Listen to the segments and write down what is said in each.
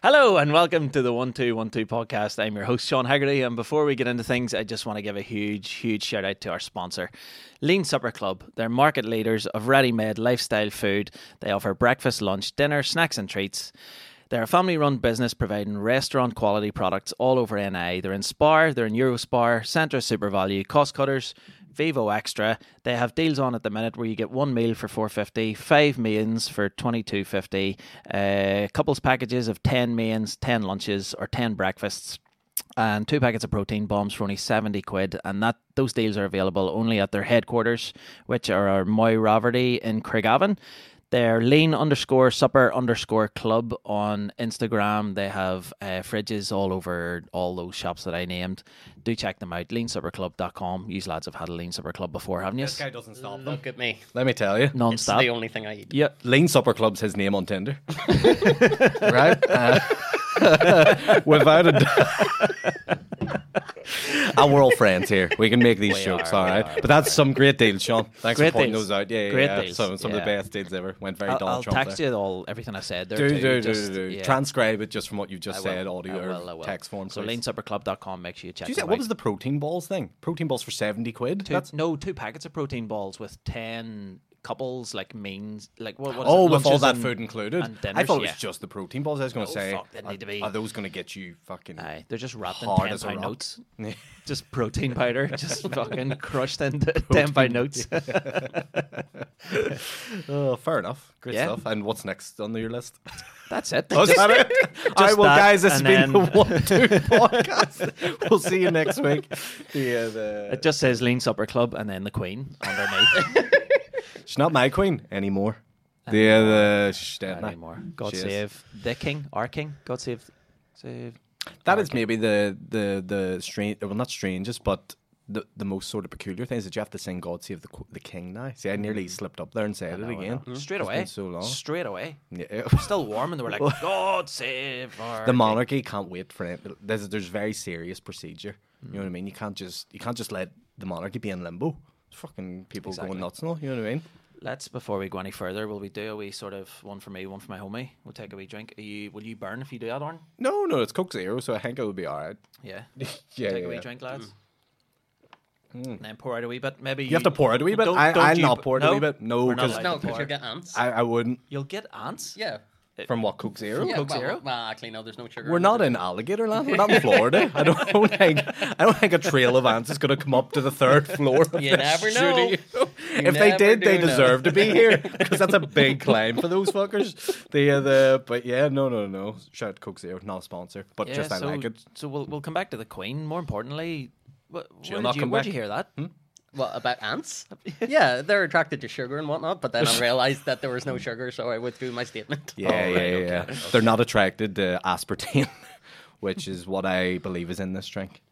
Hello and welcome to the One Two One Two podcast. I'm your host Sean Haggerty, and before we get into things, I just want to give a huge, huge shout out to our sponsor, Lean Supper Club. They're market leaders of ready-made lifestyle food. They offer breakfast, lunch, dinner, snacks, and treats. They're a family-run business providing restaurant quality products all over NI. They're in Spar, they're in Eurospar, Centra SuperValu, Cost Cutters, Vivo Extra. They have deals on at the minute where you get one meal for four fifty, five mains for twenty two fifty, uh, couples packages of ten mains, ten lunches, or ten breakfasts. And two packets of protein bombs for only seventy quid, and that those deals are available only at their headquarters, which are Moy Raverty in Craigavon. They're lean underscore supper underscore club on Instagram. They have uh, fridges all over all those shops that I named. Do check them out. Leansupperclub.com. You lads have had a lean supper club before, haven't you? This guy doesn't stop them. Look at me. Let me tell you. Non-stop. the only thing I eat. Yeah. Lean Supper Club's his name on Tinder. right? Uh, without a doubt. and we're all friends here. We can make these We jokes, are, all right? But that's some great deals, Sean. Thanks Great for pointing deals. those out. Yeah, yeah, Great yeah. deals, Some, some of the best deals ever. Went very I'll, Donald I'll Trump text there. you all everything I said there. Do, too, do, just- do, do. yeah. Transcribe it just from what you just I said, will, audio I will, I will. text form. So leansupperclub.com. Make sure you check you say, what out. was the protein balls thing? Protein balls for 70 quid? Two, That's, no, two packets of protein balls with ten couples, like means, like what? what is oh, it? with all that and- food included? and I dinners, thought it was yeah. just the protein balls. I was going to Oh, say, fuck, are, be- are those going to get you fucking Aye, they're just wrapped in hard ten pound notes. Just protein powder, just fucking crushed into ten pound notes. Oh, fair enough. Great Yeah. stuff. And what's next on your list? That's it. Oh, is Just- that it? All right, well, guys, this has been the One Two Podcast. we'll see you next week. The, uh, the... It just says Lean Supper Club and then the Queen underneath. She's not my queen anymore. The, uh, the... Shh, dead Not now. anymore. God She is. save the King, our King. God save, save. That is maybe the the the strange. Well, not strangest, but the the most sort of peculiar thing is that you have to sing "God Save the Qu- the King" now. See, I nearly slipped up there and said it Mm. I again. Straight It's away. been so long. Straight away. Yeah. Still warm, and they were like, "God save our." the king." monarchy can't wait for it. There's there's very serious procedure. You Mm. know what I mean? You can't just you can't just let the monarchy be in limbo. It's fucking people Exactly. going nuts now. You know what I mean? Let's before we go any further, will we do a wee sort of one for me, one for my homie? We'll take a wee drink. Are you, will you burn if you do that, Orn? No, no, it's Coke Zero, so I think it would be all right. Yeah. Yeah, take yeah, a wee yeah. drink, lads. And then pour out a wee bit. Maybe You have to pour it a wee bit. Don't- I, don't I'll you not p- pour it a wee bit. No, We're because No, to because pour. you get ants. I, I wouldn't. You'll get ants. yeah. From what Coke Zero? yeah Coke well, Zero? Well, actually, no, there's no sugar. We're in not in alligator land. We're not in Florida. I don't, think. I don't think a trail of ants is going to come up to the third floor. Of You this never know. studio. if they did, they do know. deserve to be here because that's a big climb for those fuckers. The uh, the but yeah, no, no, no. Shout out to Coke Zero, not a sponsor, but Yeah, just I so, like it. So we'll we'll come back to the Queen. More importantly, wh- She'll where not did you, come where'd back. you hear that? What about ants? yeah, they're attracted to sugar and whatnot, but then I realized that there was no sugar, so I withdrew my statement. Yeah, Oh, yeah, right, yeah. okay. They're not attracted to aspartame, which is what I believe is in this drink.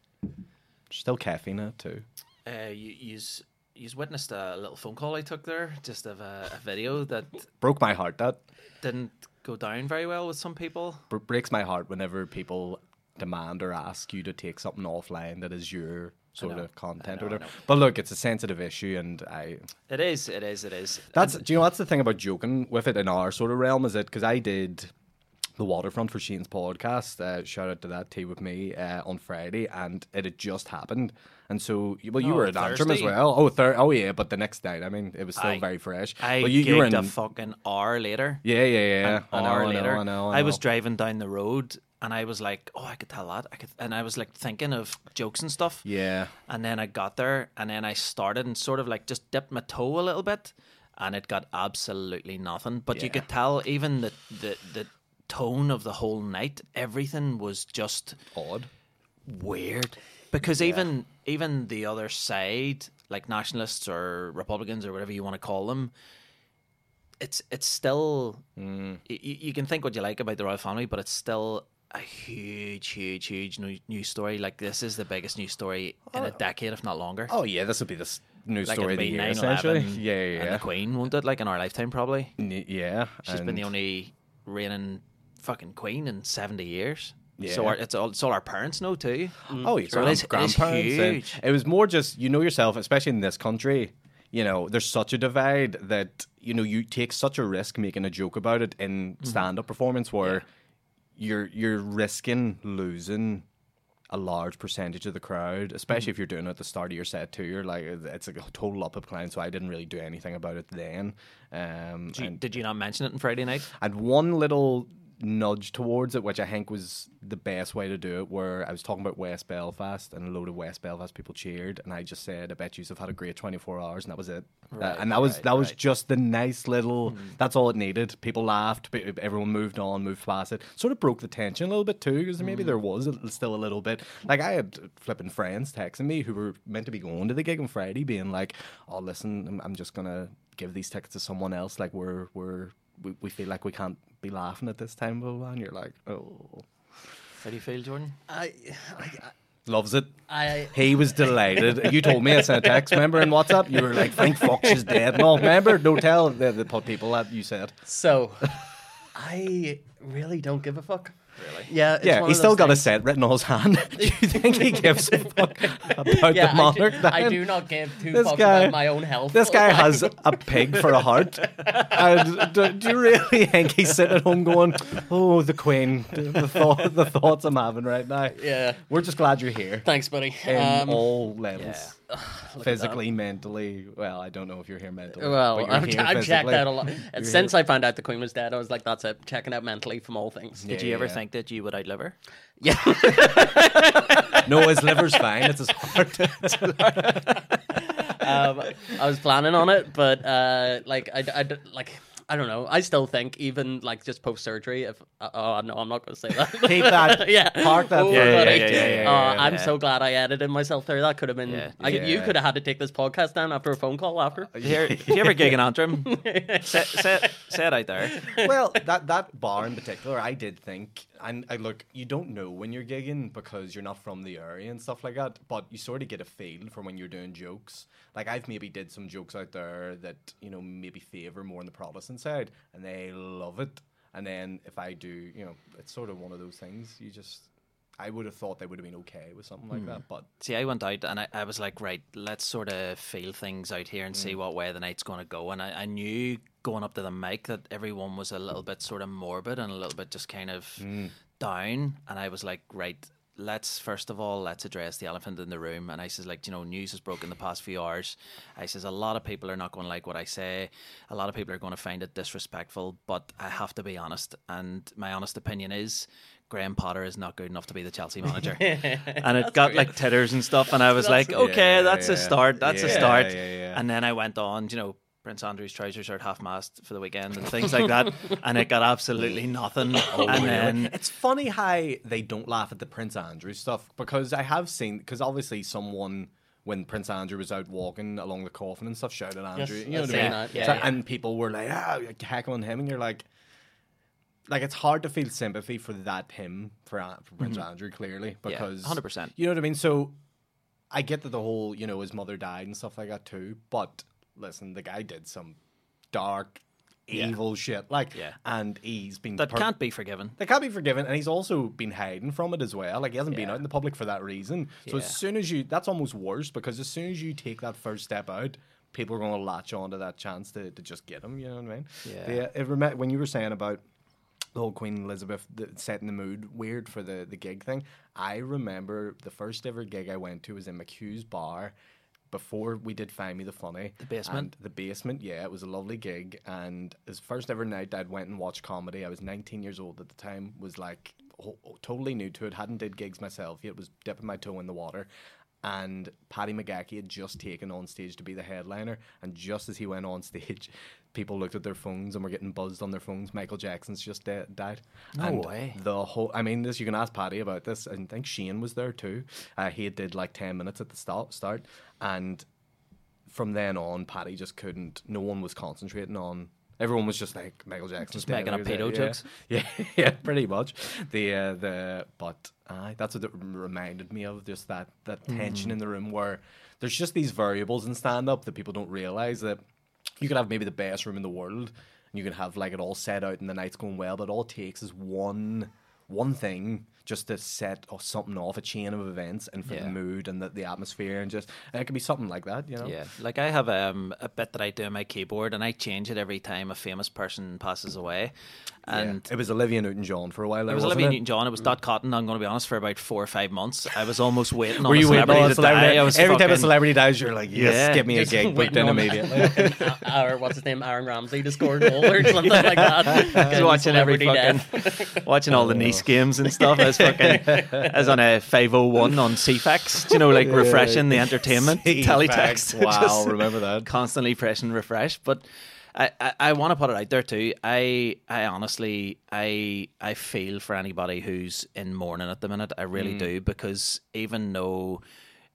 Still caffeine in it too. Uh, you you's you's witnessed a little phone call I took there, just of a, a video that Broke my heart. That didn't go down very well with some people. br- breaks my heart whenever people demand or ask you to take something offline that is your sort of content I or whatever. But look, it's a sensitive issue, and I It is, it is, it is. that's do you know that's the thing about joking with it in our sort of realm is it because I did the waterfront for Shane's podcast. Uh, shout out to that tea with me uh, on Friday, and it had just happened. And so, well, you Oh, were at Antrim as well. Oh, thir- oh yeah, but the next night. I mean, it was still I- very fresh. I but you, you were in. a fucking hour later. yeah, yeah, yeah. an I know, hour I know, later. I know, I was driving down the road and I was like, "Oh, I could tell that." I could, and I was like thinking of jokes and stuff. Yeah. And then I got there, and then I started and sort of like just dipped my toe a little bit, and it got absolutely nothing. But you could tell even the the the tone of the whole night, everything was just Odd. weird because even even the other side like nationalists or republicans or whatever you want to call them it's it's still Mm. y- you can think what you like about the royal family but it's still a huge huge huge new, news story like this is the biggest news story in a decade if not longer Oh yeah, this will be the s- news like story of it'll the year essentially. Yeah, yeah, and yeah. the queen won't it like in our lifetime probably N- yeah. she's been the only reigning fucking queen in 70 years Yeah. so our, it's all it's all our parents know too Oh, your So it grand- is- it is grandparents. and huge. It was more just you know yourself, especially in this country. You know, there's such a divide that you know you take such a risk making a joke about it in Mm-hmm. stand-up performance where you're you're risking losing a large percentage of the crowd, especially if you're doing it at the start of your set too. You're like it's a total up up climb, so I didn't really do anything about it then. Um, Did you, and did you not mention it on Friday night? I had one little nudge towards it, which I think was the best way to do it. Where I was talking about West Belfast, and a load of West Belfast people cheered, and I just said, "I bet you have had a great 24 hours," and that was it. Uh, and that was right, that was just the nice little. Hmm. That's all it needed. People laughed. Everyone moved on, moved past it. Sort of broke the tension a little bit too, because maybe Hmm. there was a, still a little bit. Like I had flipping friends texting me who were meant to be going to the gig on Friday, being like, "Oh, listen, I'm, I'm just gonna give these tickets to someone else. Like we're we're we, we feel like we can't be laughing at this time, blah, blah, blah." and you're like, "Oh." How do you feel, Jordan? I, I, Loves it. I, He was delighted. You told me I sent a text, remember, in WhatsApp? You were like, Frank Fox is dead. No, remember? Don't tell the, the people that you said. so, I really don't give a fuck. Really? Yeah. It's yeah, one he's still those got a set written on his hand. Do you think he gives a fuck about Yeah, the I do, monarch? I do not give two This fucks guy- about my own health. This guy Like, has a pig for a heart. And do, do you really think he's sitting at home going, "Oh, the Queen"? The, the, thought, the thoughts I'm having right now. Yeah. We're just glad you're here. Thanks, buddy. In Um, all levels, at physically, mentally. Well, I don't know if you're here mentally. well, I've, here I've checked physically. out a lot. You're Since here. I found out the Queen was dead, I was like, that's it. Checking out mentally from all things. Did Yeah, you ever yeah. think that you would outlive her? Yeah. no, his liver's fine. It's his heart. um, I was planning on it, but uh, like I, I d- like I don't know. I still think even like just post surgery. If uh, oh no, I'm not going to say that. Keep that- yeah, park that Oh, for- Yeah, buddy. yeah, yeah, yeah, Uh, yeah, I'm so glad I edited myself there. That could have been. Yeah. I, You could have had to take this podcast down after a phone call after. Here, if you ever gig in Antrim, say, say, say it out there. well, that that bar in particular, I did think, and I look, you don't know when you're gigging because you're not from the area and stuff like that, but you sort of get a feel for when you're doing jokes. Like I've maybe did some jokes out there that you know maybe favor more on the Protestant side, and they love it. And then if I do, you know, it's sort of one of those things. You just, I would have thought they would have been okay with something like hmm. that, but See, I went out and I, I was like, right, let's sort of feel things out here and see hmm. what way the night's going to go. And I, I knew going up to the mic that everyone was a little bit sort of morbid and a little bit just kind of down. And I was like, right, let's first of all let's address the elephant in the room. And I says, like, you know, news has broken the past few hours. I says a lot of people are not going to like what I say. A lot of people are going to find it disrespectful. But I have to be honest, and my honest opinion is. Graham Potter is not good enough to be the Chelsea manager, and it got like titters and stuff. And I was like, okay, Yeah, that's a start. That's a Yeah, start. yeah, yeah. And then I went on, you know, Prince Andrew's trousers are at half mast for the weekend and things like that, and it got absolutely nothing. and then it's funny how they don't laugh at the Prince Andrew stuff because I have seen because obviously someone when Prince Andrew was out walking along the coffin and stuff shouted Andrew, you know what I mean? that, yeah, So- yeah. And people were like, ah, like, heckling him, and you're like. Like it's hard to feel sympathy for that him for, for Prince Andrew clearly Mm-hmm. Yeah, because 100%. You know what I mean? So I get that the whole you know his mother died and stuff like that too. But listen, the guy did some dark, evil shit. Like, Yeah. and he's been that per- can't be forgiven. That can't be forgiven, and he's also been hiding from it as well. Like he hasn't been out in the public for that reason. So Yeah. as soon as you, that's almost worse because as soon as you take that first step out, people are going to latch on to that chance to, to just get him. You know what I mean? Yeah. The, it rem- when you were saying about the whole Queen Elizabeth the, setting the mood weird for the the gig thing, I remember the first ever gig I went to was in McHugh's bar. Before we did Find Me the Funny, The basement? and the basement, yeah, it was a lovely gig, and his first ever night I'd went and watched comedy. I was 19 years old at the time, was like totally new to it, hadn't did gigs myself yet, was dipping my toe in the water. And Paddy McGackie had just taken on stage to be the headliner, and just as he went on stage, people looked at their phones and were getting buzzed on their phones. Michael Jackson's just de- died. No and way. The whole, I mean, this you can ask Paddy about this. I think Shane was there too. Uh, he did like 10 minutes at the start, start, and from then on, Paddy just couldn't. No one was concentrating on. Everyone was just like Michael Jackson's Just making up pedo yeah, jokes. Yeah, yeah, pretty much. The uh, the but uh, that's what it reminded me of. Just that that tension in the room where there's just these variables in stand up that people don't realize that you could have maybe the best room in the world and you can have like it all set out and the night's going well, but all it takes is one one thing just to set or something off a chain of events and for Yeah. the mood and the, the atmosphere and just it could be something like that, you know. Yeah, like I have um, a bit that I do on my keyboard, and I change it every time a famous person passes away. And it was Olivia Newton-John for a while. it There, was wasn't Olivia it? Newton-John. It was Dot Cotton. I'm going to be honest, for about four or five months, I was almost waiting Were a you waiting celebrity on a to celebrity? die. I was Every time a celebrity dies, you're like, yes, Yeah. give me a gig booked waiting in immediately. or what's his name, Aaron Ramsey, to score a goal or something like that. Just watching every Celebrity fucking, watching all the Nice games and stuff. I was fucking, I was on a 501 on Ceefax, you know, like refreshing the entertainment teletext. Wow, Just remember that? constantly press and refresh. But I, I, I want to put it out there too. I, I honestly, I, I feel for anybody who's in mourning at the minute. I really Mm. do because even though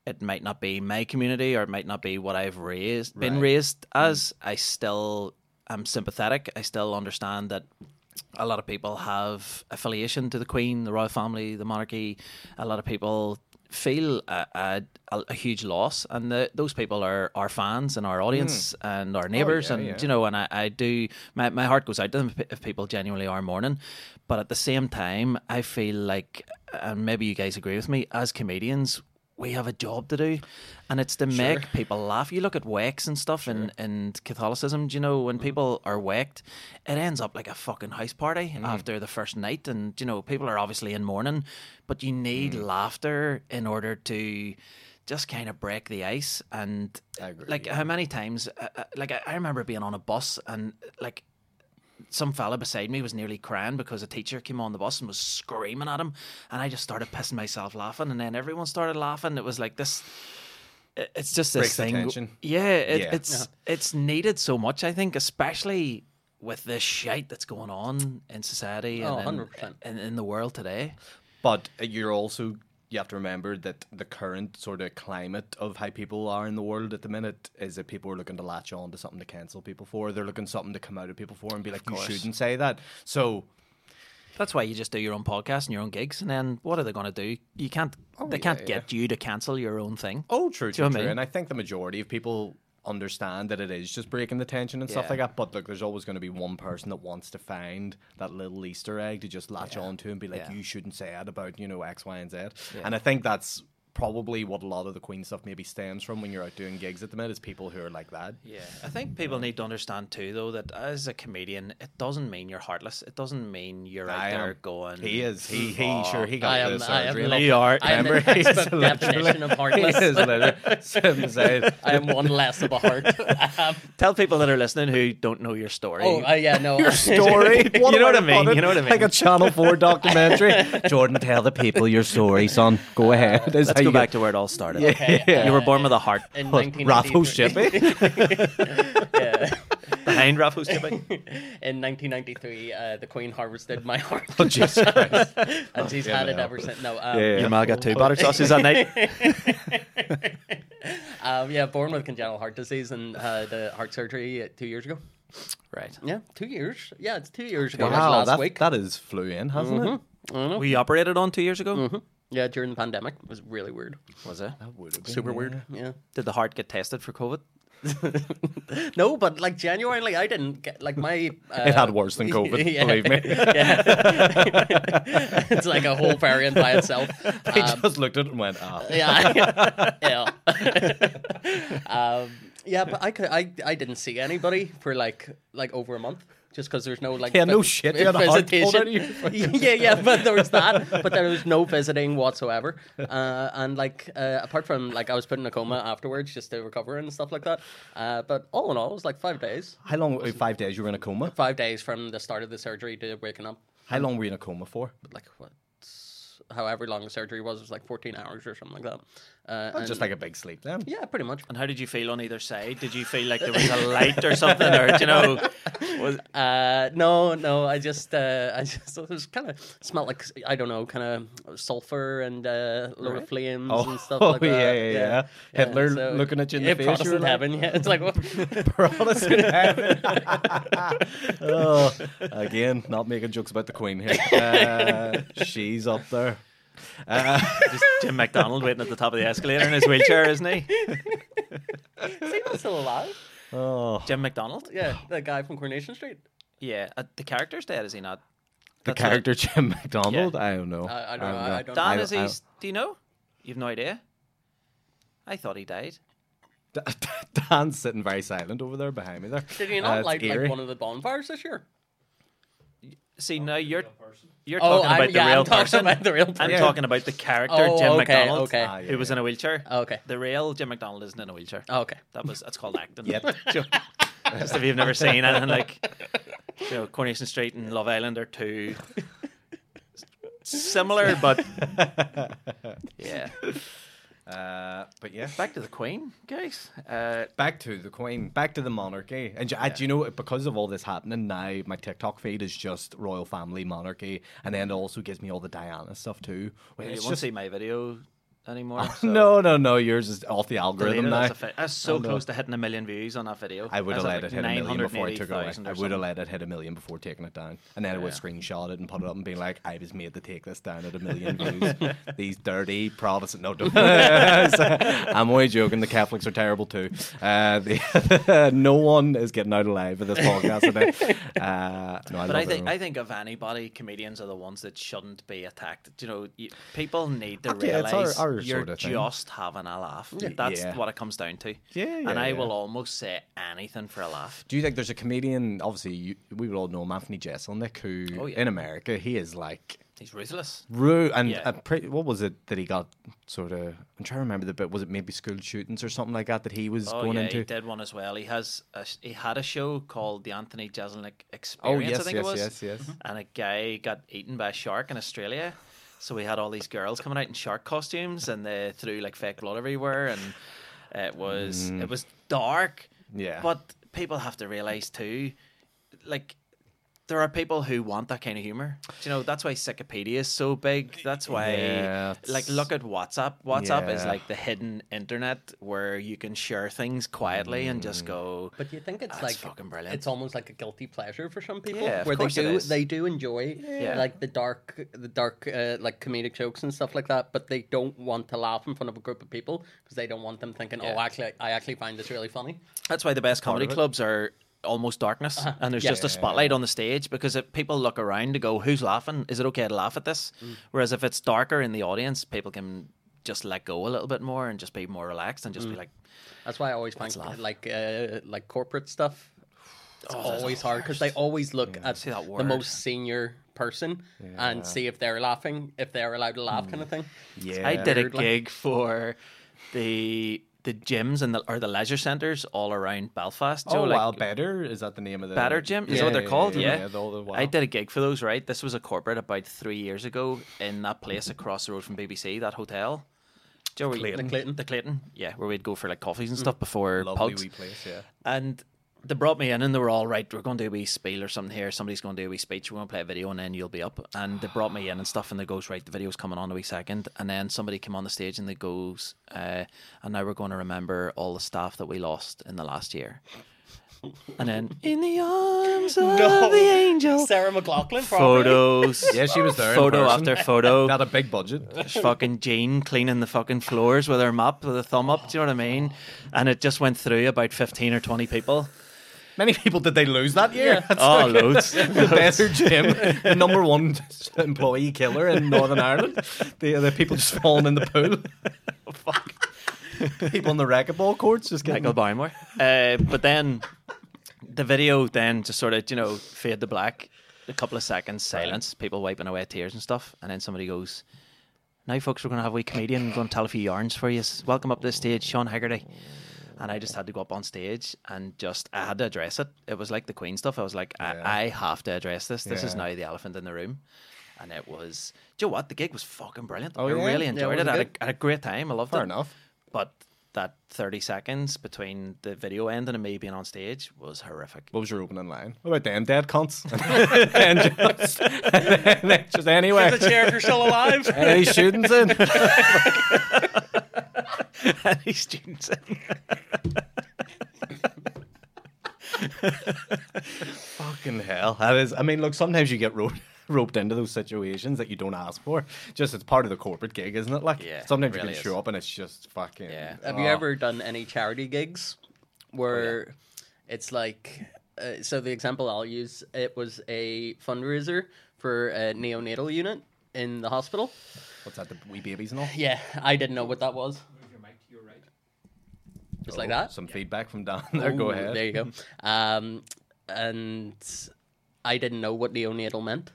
it might not be my community or it might not be what I've raised, been Right. raised as, I still am sympathetic. I still understand that a lot of people have affiliation to the Queen, the royal family, the monarchy. A lot of people feel a, a, a huge loss, and the, those people are our fans and our hmm. audience and our neighbours, oh, yeah, and yeah. you know, and I, I do my my heart goes out to them if people genuinely are mourning, but at the same time, I feel like, and maybe you guys agree with me, as comedians. We have a job to do, and it's to make people laugh. You look at wakes and stuff in, in Catholicism, do you know, when people are waked, it ends up like a fucking house party after the first night. And, you know, people are obviously in mourning, but you need laughter in order to just kind of break the ice. And, agree, like, how many times, uh, uh, like, I, I remember being on a bus and, like, some fella beside me was nearly crying because a teacher came on the bus and was screaming at him, and I just started pissing myself laughing, and then everyone started laughing. It was like this. It's just this Breaks thing. tension. Yeah, it, Yeah. it's it's needed so much. I think, especially with this shite that's going on in society Oh, and in, 100%. in, in the world today. But you're also you have to remember that the current sort of climate of how people are in the world at the minute is that people are looking to latch on to something to cancel people for. They're looking something to come out of people for and be like, you shouldn't say that. So That's why you just do your own podcast and your own gigs, and then what are they going to do? You can't. Oh, they Oh, yeah, can't yeah. get you to cancel your own thing. Oh, true, Do you know true, I true. mean? And I think the majority of people understand that it is just breaking the tension and stuff like that. But look, there's always going to be one person that wants to find that little Easter egg to just latch Yeah. on to and be like, Yeah. you shouldn't say that about, you know, X, Y, and Z. And I think that's probably what a lot of the Queen stuff maybe stems from when you're out doing gigs at the minute is people who are like that. Yeah, I think people need to understand too, though, that as a comedian, it doesn't mean you're heartless. It doesn't mean you're out I there am. going. He is. He, he "Oh, sure, he got I the am, I am, surgery. like, You are- I am the Remember? He's textbook literally- definition of He heartless. is literally I am one less of a heart. Tell people that are listening who don't know your story. oh, uh, yeah, no. your story. You know what I mean, you know what I mean. Like a Channel 4 documentary. Jordan, tell the people your story, son. Go ahead. Is Let's how go you back get- to where it all started. Okay, You were born with a heart in Rathos 1993. yeah. behind Raffles Shipping. In 1993, uh, the Queen harvested my heart. Oh, Jesus Christ. and she's had it ever since. No, um, Yeah, yeah. Your ma got two butter sauces that night. um, yeah, born with congenital heart disease and uh, the heart surgery uh, two years ago. Right. Yeah, two years. Yeah, it's two years ago. Wow, last that, week. that is flew in, hasn't it? We operated on two years ago. Mm-hmm. Yeah, during the pandemic. It was really weird. Was it? That would have been Super yeah. weird. Yeah. Did the heart get tested for COVID? no, but like genuinely, I didn't get like my. Uh, It had worse than COVID, Yeah. believe me. Yeah. it's like a whole variant by itself. I Um, just looked at it and went, ah. yeah, yeah. um, yeah, but I could, I, I didn't see anybody for like, like over a month, just because there's no like. Yeah, no shit, you had a heart pulled out of you. yeah, yeah, but there was that, but there was no visiting whatsoever, uh, and like uh, apart from like I was put in a coma afterwards just to recover and stuff like that. Uh, but all in all, it was like five days, How long, uh, five days you were in a coma? five days from the start of the surgery to waking up. How long were you in a coma for? Like what? However long the surgery was, it was like 14 hours or something like that. Uh, Oh, and- just like a big sleep then. yeah, pretty much. And how did you feel on either side? Did you feel like there was a light or something, or do you know? Was, Uh, no, no. I just, uh, I just, it was kind of smelled like I don't know, kind of sulfur and uh, lower flames Oh, and stuff like yeah, that. yeah, yeah. yeah. Hitler looking at you in the yeah, face, you were Protestant like- heaven. Yeah, it's like what? Protestant heaven. oh, again, not making jokes about the Queen here. Uh, she's up there. Uh, just Jim McDonald waiting at the top of the escalator in his wheelchair, isn't he? Is he not still alive? oh, Jim McDonald? Yeah, the guy from Coronation Street. Yeah. Uh, the character's dead, is he not? The That's what- character Jim McDonald. I don't know. I- I don't know. I don't Dan, I- is he? I- Do you know? You've no idea. I thought he died. Dan's sitting very silent over there behind me. There. Did you Uh, not it's like, like eerie. one of the bonfires this year? See now you're you're Oh, talking I'm- about the yeah, real I'm person. about the real I'm talking about the character Oh, Jim okay, McDonald, okay. Ah, yeah, who was yeah. in a wheelchair. Okay. The real Jim McDonald isn't in a wheelchair. Oh, okay. That was that's called acting. Yep. Just if you've never seen anything like you know Coronation Street and Love Island are two similar, but yeah. Uh, but yeah, Back to the Queen, guys. Uh, back to the Queen, back to the monarchy. And do, uh, do you know because of all this happening now, my TikTok feed is just royal family monarchy, and then it also gives me all the Diana stuff too. Well, you it's won't see my video anymore. so no, no, no. Yours is off the algorithm it. now. That's, a fa- that's so know. close to hitting a million views on that video. I would have let at it hit a million before I took it away. I would have let it hit a million before taking it down, and then I would Yeah. screenshot it and put it up and be like, "I was made to take this down at a million views." These dirty Protestant. No, don't. I'm only joking. The Catholics are terrible too. Uh, the, no one is getting out alive with this podcast today. Uh, no, I But I think. I think of anybody, comedians are the ones that shouldn't be attacked. You know, you, people need to Okay, it's our- realize our you're sort of thing. just having a laugh. That's Yeah. what it comes down to. Yeah, yeah, and I yeah. will almost say anything for a laugh. Do you think there's a comedian? Obviously, you, we would all know him, Anthony Jeselnik, who Oh, yeah. in America he is like He's ruthless. Ru- and Yeah. uh, pre- what was it that he got sort of? I'm trying to remember the bit. Was it maybe school shootings or something like that that he was Oh going yeah, into? he did one as well. He has a, sh- he had a show called the Anthony Jeselnik Oh Experience. yes, I think yes, it was. yes, yes. and a guy got eaten by a shark in Australia. So we had all these girls coming out in shark costumes, and they threw like fake blood everywhere, and it was it was dark. Mm. Yeah. But people have to realize too, like. There are people who want that kind of humor. Do you know that's why Wikipedia is so big. That's why, Yeah, like, look at WhatsApp. WhatsApp is like the hidden internet where you can share things quietly and Mm. just go. But you think it's like fucking brilliant. It's almost like a guilty pleasure for some people, Yeah, of where they do is. they do enjoy Yeah. like the dark the dark uh, like comedic jokes and stuff like that, but they don't want to laugh in front of a group of people because they don't want them thinking, Yeah. "Oh, actually, I actually find this really funny." That's why the best comedy clubs are almost darkness, uh-huh. and there's Yeah. just a spotlight on the stage because if people look around to go, "Who's laughing? Is it okay to laugh at this?" Mm. Whereas if it's darker in the audience, people can just let go a little bit more and just be more relaxed and just be mm. like, That's why I always find laugh. like uh, like corporate stuff. It's oh, always hard because they always look at the most senior person and see if they're laughing, if they're allowed to laugh, kind of mm. thing. Yeah, I did a gig for the the gyms and the or the leisure centres all around Belfast. Oh, like, well, better is that the name of the Better Gym? Is that that what they're called? Yeah, Yeah. the old- wow. I did a gig for those, right? This was a corporate about three years ago in that place across the road from BBC, that hotel. Joe, Clayton. The Clayton. The Clayton, yeah, where we'd go for like coffees and mm. stuff before lovely wee place. Yeah. And they brought me in and they were all right. We're going to do a wee spiel or something here. Somebody's going to do a wee speech. We're going to play a video and then you'll be up. And they brought me in and stuff. And they goes right. The video's coming on a wee second. And then somebody came on the stage and they goes, uh, and now we're going to remember all the staff that we lost in the last year. And then in the arms of the angel, Sarah McLachlan, probably. photos. Yeah, she was there. Photo person. after photo. Not a big budget. fucking Jean cleaning the fucking floors with her mop with a thumb up. Do you know what I mean? And it just went through about fifteen or twenty people. Many people did they lose that year? That's Oh, like loads. the better gym, the number one employee killer in Northern Ireland. The the people just falling in the pool. Fuck. People on the racquetball courts just getting. Michael Barrymore. Uh, but then the video then just sort of you know fade to black. A couple of seconds silence, people wiping away tears and stuff, and then somebody goes. Now, folks, we're going to have a wee comedian going to tell a few yarns for you. Welcome up to the stage, Sean Haggerty. And I just had to go up on stage and just, I had to address it. It was like the Queen stuff. I was like, I, Yeah. I have to address this. This is now the elephant in the room. And it was, do you know what? The gig was fucking brilliant. Oh, I yeah? really enjoyed it. it I had, a, I had a great time. I loved Fair it. Fair enough. But that 30 seconds between the video ending and me being on stage was horrific. What was your opening line? What about them dead cunts? and just, and then just anyway. chair if you're still alive. Any shootings in? Any students in. Fucking hell. That is. I mean, look. Sometimes you get roped roped into those situations that you don't ask for. Just it's part of the corporate gig, isn't it? Like Yeah, sometimes it you really can is. show up and it's just fucking. Yeah. Have you oh. ever done any charity gigs where it's like uh, so the example I'll use it was a fundraiser for a neonatal unit in the hospital. What's that? The wee babies and all. Yeah, I didn't know what that was. Just like Oh, that. Some feedback from down there. Go ahead. There you go. Um, and I didn't know what neonatal meant.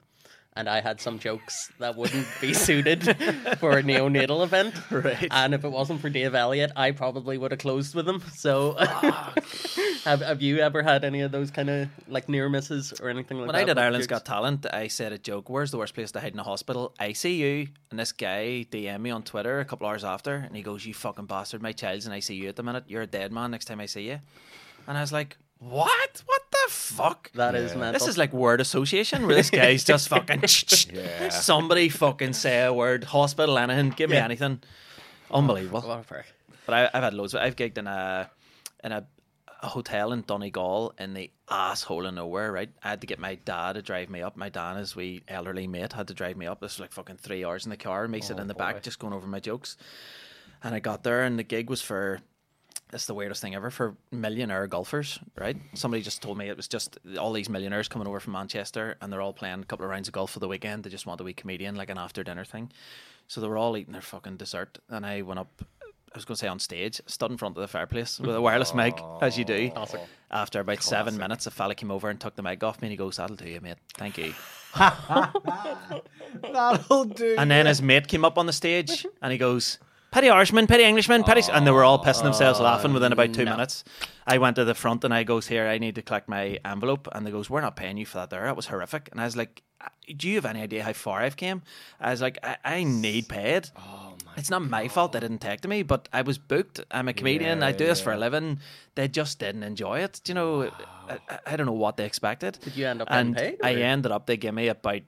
And I had some jokes that wouldn't be suited for a neonatal event. Right. And if it wasn't for Dave Elliott, I probably would have closed with him. So, have, have you ever had any of those kind of like near misses or anything like When that? When I did Ireland's jokes? Got Talent, I said a joke. Where's the worst place to hide in a hospital? ICU. And this guy DM me on Twitter a couple hours after, and he goes, "You fucking bastard! My child's in ICU at the minute. You're a dead man. Next time I see you." And I was like, "What? What the fuck?" That is Yeah. mental. This is like word association where this guy's just fucking. Yeah. Somebody fucking say a word. Hospital, anything. Give me Yeah. anything. Unbelievable. Oh, what a prick. But I, I've had loads. Of, I've gigged in a in a, a hotel in Donegal in the asshole of nowhere. Right, I had to get my dad to drive me up. My dad, his wee elderly mate, had to drive me up. This was like fucking three hours in the car. Me sitting oh, in the boy. back, just going over my jokes. And I got there, and the gig was for. It's the weirdest thing ever for millionaire golfers, right? Somebody just told me it was just all these millionaires coming over from Manchester and they're all playing a couple of rounds of golf for the weekend. They just want a wee comedian, like an after dinner thing. So they were all eating their fucking dessert. And I went up, I was going to say on stage, stood in front of the fireplace with a wireless mic, as you do. Classic. After about seven minutes, a fella came over and took the mic off me and he goes, That'll do you, mate. Thank you. That'll do. And then his mate came up on the stage and he goes, Petty Irishman, petty Englishman, petty. And they were all pissing themselves laughing within about two uh, no. minutes. I went to the front and I goes, Here, I need to collect my envelope. And they goes, We're not paying you for that there. That was horrific. And I was like, uh, Do you have any idea how far I've came? I was like, I, I need paid. oh my. It's not my fault they didn't take to me, but I was booked. I'm a comedian. I do this for a living. They just didn't enjoy it. Do You know, I, I- I don't know what they expected. Did you end up getting and paid, I ended up. They gave me about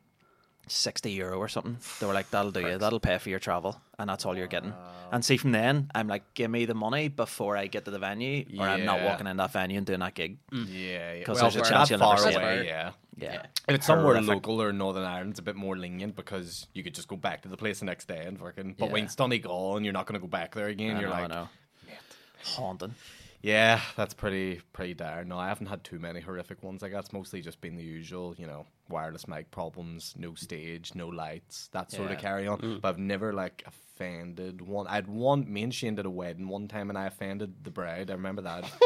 sixty euro or something. They were like, "That'll do you. That'll pay for your travel, and that's all you're getting." And see, from then, I'm like, "Give me the money before I get to the venue, or I'm not Yeah. walking in that venue and doing that gig." Mm. Yeah, yeah. 'Cause Well, there's a that chance you'll far never see it. away, yeah. Yeah, If it's somewhere Horrific. local or Northern Ireland, it's a bit more lenient because you could just go back to the place the next day and fucking. But Yeah. when it's Donegal and you're not going to go back there again, I you're know, I like, know. haunting. Yeah, that's pretty pretty dire. No, I haven't had too many horrific ones. Like that's mostly just been the usual, you know, wireless mic problems, no stage, no lights, that sort of carry on. But I've never like offended one. I had one. Me and Shane did a wedding one time, and I offended the bride. I remember that.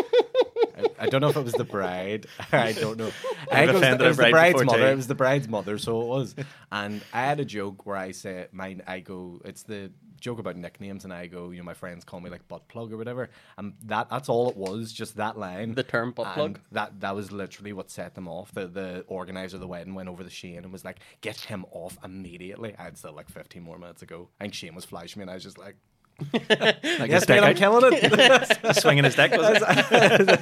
I, I don't know if it was the bride. I don't know. I think it was, the, offended it was the bride's mother. It was the bride's mother, so it was. And I had a joke where I say, "Mine." I go, "It's the joke about nicknames," and I go, "You know, my friends call me like butt plug or whatever." And that that's all it was, just that line. The term butt And plug? That that was literally what set them off. The the organizer of the wedding went over to Shane and was like, "Get him off immediately." I had still like 15 more minutes ago. I think Shane was flashing me, and I was just like. Like Yes, his man, dick I'm killing it. swinging his dick. Was it?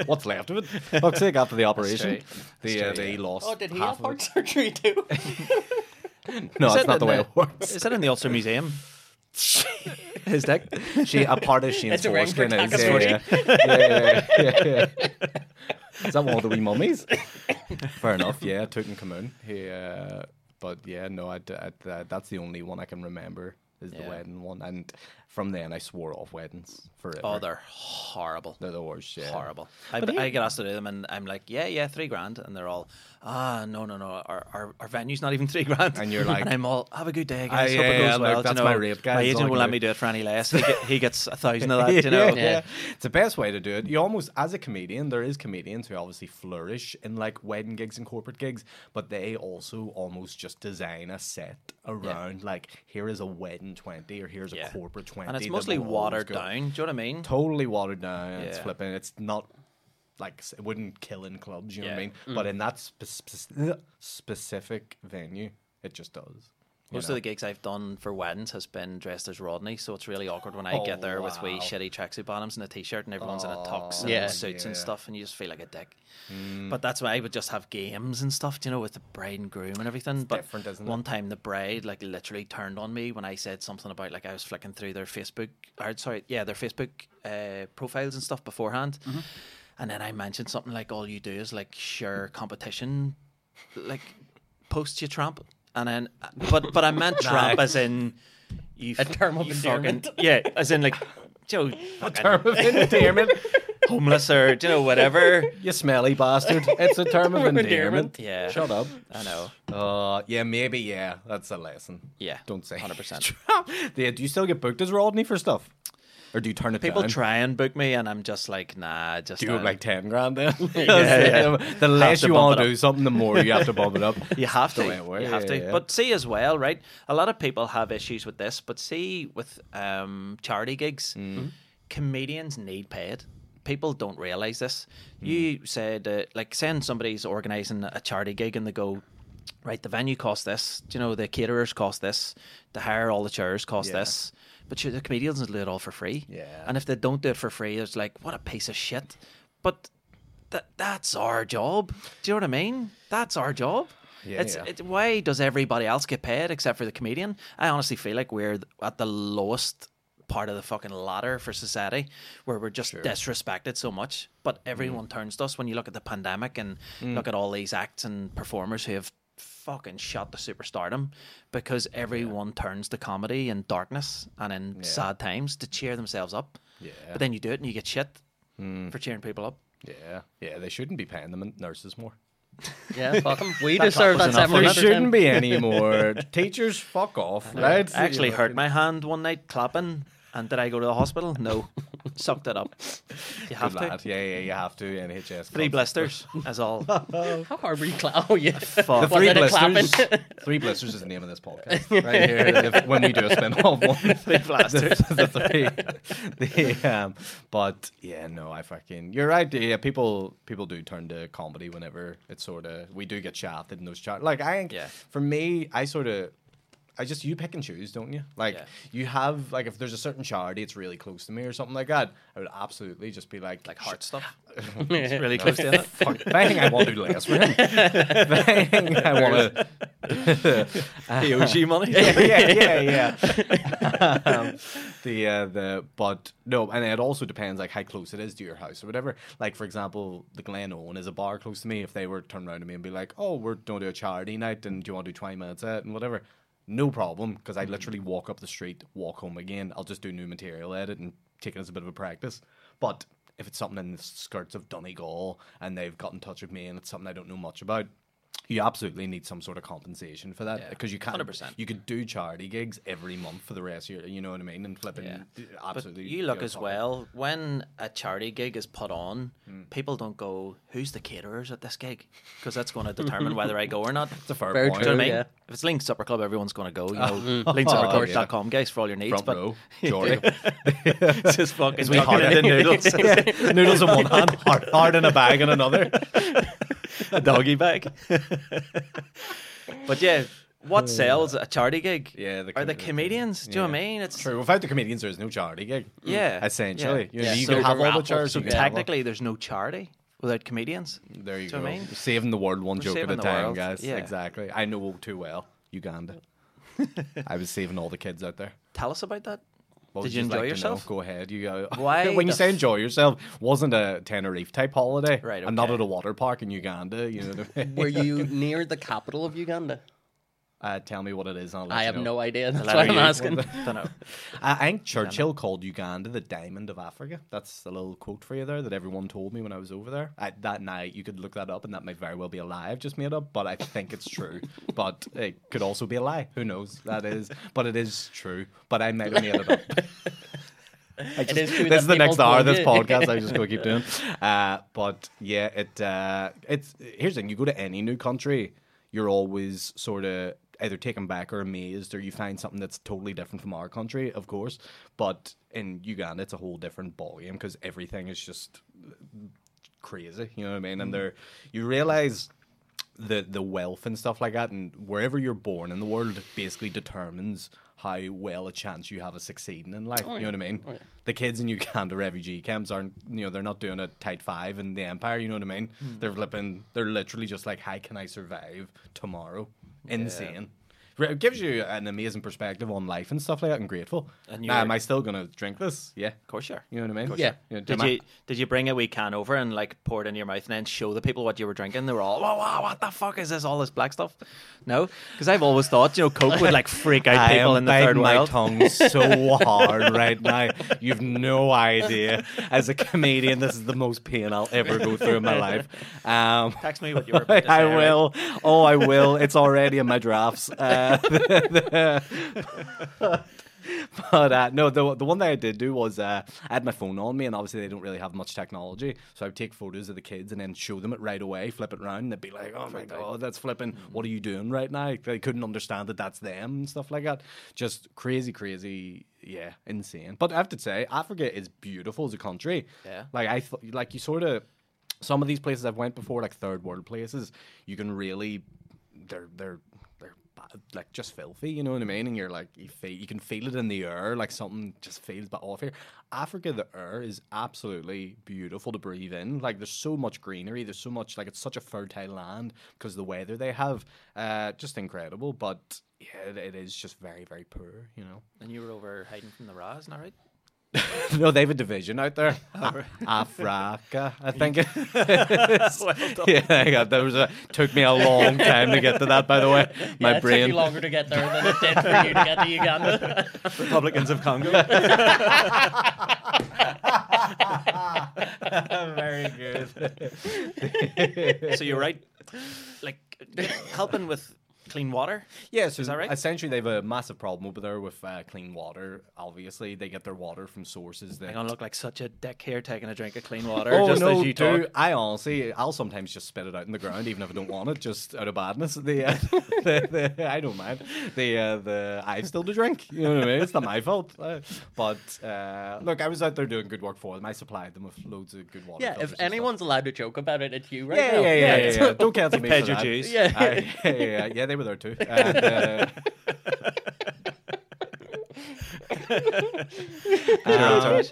What's left of it? Fuck's sake, after the operation, the uh, they yeah. lost. Oh, did he half have heart surgery too? No, Is that's not the way it works. Is that in the Ulster Museum? his dick. She a part of Shane's It's a ring for foreskin is yeah, yeah, yeah. Is that one of the wee mummies? Fair enough. Yeah, Tutankhamun. He, uh, but yeah, no, I, I- that- that's the only one I can remember is the wedding one, and from then I swore off weddings forever. Oh, they're horrible. they're the worst. Yeah. horrible. I, I get asked to do them, and I'm like, yeah, yeah, three grand, and they're all, ah, no, no, no, our our, our venue's not even three grand, And you're like- and I'm all, have a good day, Ah, guys. Hope yeah, it goes yeah, well. look, Do you that's know, my rate, guys, My that's all I agent can will let do. me do it for any less. He, get, he gets a thousand of that. do you know, yeah. It's the best way to do it. You almost, as a comedian, there is comedians who obviously flourish in like wedding gigs and corporate gigs, but they also almost just design a set around like here is a wedding twenty or here's Yeah. a corporate twenty, and it's mostly watered down. Do you know what I mean? Totally watered down. It's flipping. It's not like it wouldn't kill in clubs. You know what I Yeah. mean? But in that spe- spe- specific venue, it just does. you Most know? of the gigs I've done for weddings has been dressed as Rodney, so it's really awkward when I Oh, get there with wee wow. shitty tracksuit bottoms and a t-shirt, and everyone's in a tux and Yeah. suits and yeah. stuff, and you just feel like a dick. Mm. But that's why I would just have games and stuff, you know, with the bride and groom and everything. but different, isn't it? one time the bride like literally turned on me when I said something about like I was flicking through their Facebook, or sorry, yeah, their Facebook uh, profiles and stuff beforehand, Mm-hmm. And then I mentioned something like all you do is like share competition, like posts you tramp, and then but but I meant tramp as in you A term of endearment. fucking- yeah, as in like Joe, a term of endearment. homeless or you know whatever. You smelly bastard. It's a term of endearment. Yeah. Shut up. I know. Uh, yeah, maybe, yeah. That's a lesson. Yeah, Don't say 100%. yeah, do you still get booked as Rodney for stuff? Or do you turn it to People down? try and book me, and I'm just like, nah, just do you uh, like 10 grand then? yeah. The less you want to do something, the more you have to bump it up. You have to. it. You have Yeah, to. yeah, yeah. But see as well, right? A lot of people have issues with this, but see with um, charity gigs, Mm-hmm. comedians need paid. People don't realize this. Mm. You said, uh, like, saying somebody's organizing a charity gig and they go, right, the venue costs this, you know, the caterers cost this, to hire all the chairs cost Yeah. this. But sure, the comedians will do it all for free. Yeah. And if they don't do it for free, it's like, what a piece of shit. But that that's our job. Do you know what I mean? That's our job. Yeah, it's yeah. It, why does everybody else get paid except for the comedian? I honestly feel like we're at the lowest part of the fucking ladder for society where we're just disrespected so much. But everyone Mm. turns to us when you look at the pandemic and look at all these acts and performers who have fucking shot the superstardom because everyone turns to comedy in darkness and in sad times to cheer themselves up. Yeah. But then you do it and you get shit hmm. for cheering people up. Yeah, yeah, they shouldn't be paying them nurses more. Yeah, fuck them. We That deserve that was seven There wasn't out of shouldn't be any more. Teachers, fuck off, right? I actually hurt my hand one night clapping, and did I go to the hospital? No, sucked it up. You have Good to. lad. Yeah, yeah, you have to. NHS. Three clubs. blisters, as all. How hard were you clap? Oh, yeah. Fuck. The Was three it a clapping? blisters. three blisters is the name of this podcast, right here. if- when we do a spin off one, Three blisters. the, the three. The, um, but yeah, no, I fucking. You're right. Yeah, people people do turn to comedy whenever it's sort of we do get shafted in those chart. Like I think Yeah. for me, I sort of. I just you pick and choose, don't you? Like Yeah. you have like if there's a certain charity, it's really close to me or something like that. I would absolutely just be like Like heart stuff. it's really close to it. Fuck, bang! I want to do less him. I want to. The money. yeah, yeah, yeah. um, the uh, the but no, and it also depends like how close it is to your house or whatever. Like for example, the Glen Owen is a bar close to me. If they were to turn around to me and be like, "Oh, we're going to do a charity night, and do you want to do twenty minutes at and whatever." No problem, because I mm-hmm. literally walk up the street, walk home again. I'll just do new material edit and take it as a bit of a practice. But if it's something in the skirts of Donegal and they've got in touch with me and it's something I don't know much about, you absolutely need some sort of compensation for that Yeah, because you can't. 100%. You could do charity gigs every month for the rest of your, you know what I mean, and flipping Yeah. absolutely. But you look as well when a charity gig is put on. Hmm. People don't go, "Who's the caterers at this gig?" Because that's going to determine whether I go or not. It's a fair Very point. Do you know what I mean? yeah. If it's Link Supper Club, everyone's going to go. You know, Oh, linksupperclub.com, guys, for all your needs. Front but row, Jordy. it's just fucking we tucking hard in the noodles, Noodles in one hand, hard, hard in a bag in another. a doggy bag. but yeah, what oh, sells a charity gig? Yeah, the are the com- comedians. Do you know what I mean? It's True. Without the comedians, there's no charity gig. Yeah, mm, essentially. yeah. You, know, Yeah, you so can have the all the raffles, chairs. so you can so have all- technically there's no charity without comedians. There you Do go. what I mean? Saving the world one We're joke at a time, world, guys. yeah. Exactly. I know too well Uganda. I was saving all the kids out there. Tell us about that. What Did you enjoy like yourself? Go ahead. You go. Why when you say f- enjoy yourself, wasn't a Tenerife type holiday, Right, And not at a water park in Uganda. You know what I mean? Were you near the capital of Uganda? Uh, tell me what it is. and I'll let I have know. no idea. That's why I'm asking. Don't know. I I think Churchill called Uganda the diamond of Africa. That's a little quote for you there that everyone told me when I was over there. I, that night, you could look that up, and that might very well be a lie I've just made up, but I think it's true. but it could also be a lie. Who knows? That is, but it is true. But I might have made it up. I It is true this is the next hour of this podcast. I'm just going to keep doing. Uh, but yeah, it uh, it's here's the thing: you go to any new country, you're always sort of either taken back or amazed, or you find something that's totally different from our country, of course. But in Uganda, it's a whole different ballgame because everything is just crazy. You know what I mean? And mm. there, you realize the the wealth and stuff like that, and wherever you're born in the world basically determines how well a chance you have of succeeding in life. Oh, you know what I mean? Oh, yeah. The kids in Uganda refugee camps aren't, you know, they're not doing a tight five in the empire. You know what I mean? Mm. They're flipping. They're literally just like, how can I survive tomorrow? Insane. It gives you an amazing perspective on life and stuff like that, and grateful. And now, am I still gonna drink this? Yeah, Of course, sure. you know what I mean. Yeah. You know, Did you did you bring a wee can over and like pour it in your mouth and then show the people what you were drinking? They were all, "Wow, wow, what the fuck is this? All this black stuff?" No, because I've always thought you know Coke would like freak out people in the third my world. tongue so hard right now. You've no idea. As a comedian, this is the most pain I'll ever go through in my life. Um, Text me what you were I will. Oh, I will. It's already in my drafts. Uh, but uh, no, the the one that I did do was uh, I had my phone on me, and obviously they don't really have much technology, so I would take photos of the kids and then show them it right away, flip it around, and they'd be like, "Oh my god, that's flipping! What are you doing right now?" They couldn't understand that that's them and stuff like that. Just crazy, crazy. Yeah, insane. But I have to say, Africa is beautiful as a country. Yeah. Like I thought, like you sort of some of these places I've went before, like third world places, you can really they're they're like just filthy, you know what I mean? And you're like you feel you can feel it in the air, like something just feels bit off here. Africa, the air is absolutely beautiful to breathe in. Like there's so much greenery, there's so much like it's such a fertile land because the weather they have, uh, just incredible. But yeah, it, it is just very very poor, you know. And you were over hiding from the Raz, that right? no, they have a division out there. A- Africa, I think. it is. Yeah, yeah, that was a took me a long time to get to that. By the way, my yeah, it took brain. you longer to get there than it did for you to get to Uganda. Republicans of Congo. Very good. so you're right, like helping with clean water. Yeah, so Is that right? essentially they have a massive problem over there with uh, clean water. Obviously, they get their water from sources that I'm gonna look like such a dick here taking a drink of clean water Oh just no, as you dude! talk. I honestly, I'll sometimes just spit it out in the ground, even if I don't want it, just out of badness. The, uh, the, the I don't mind. The uh, the I've still to drink. You know what I mean? It's not my fault. Uh, but uh, look, I was out there doing good work for them. I supplied them with loads of good water. yeah, if anyone's allowed to joke about it, it's you right Yeah, now. yeah, yeah, yeah, yeah. Don't cancel me Paid for that. Yeah. I- yeah, yeah, yeah, yeah, they were there too. And, uh, um,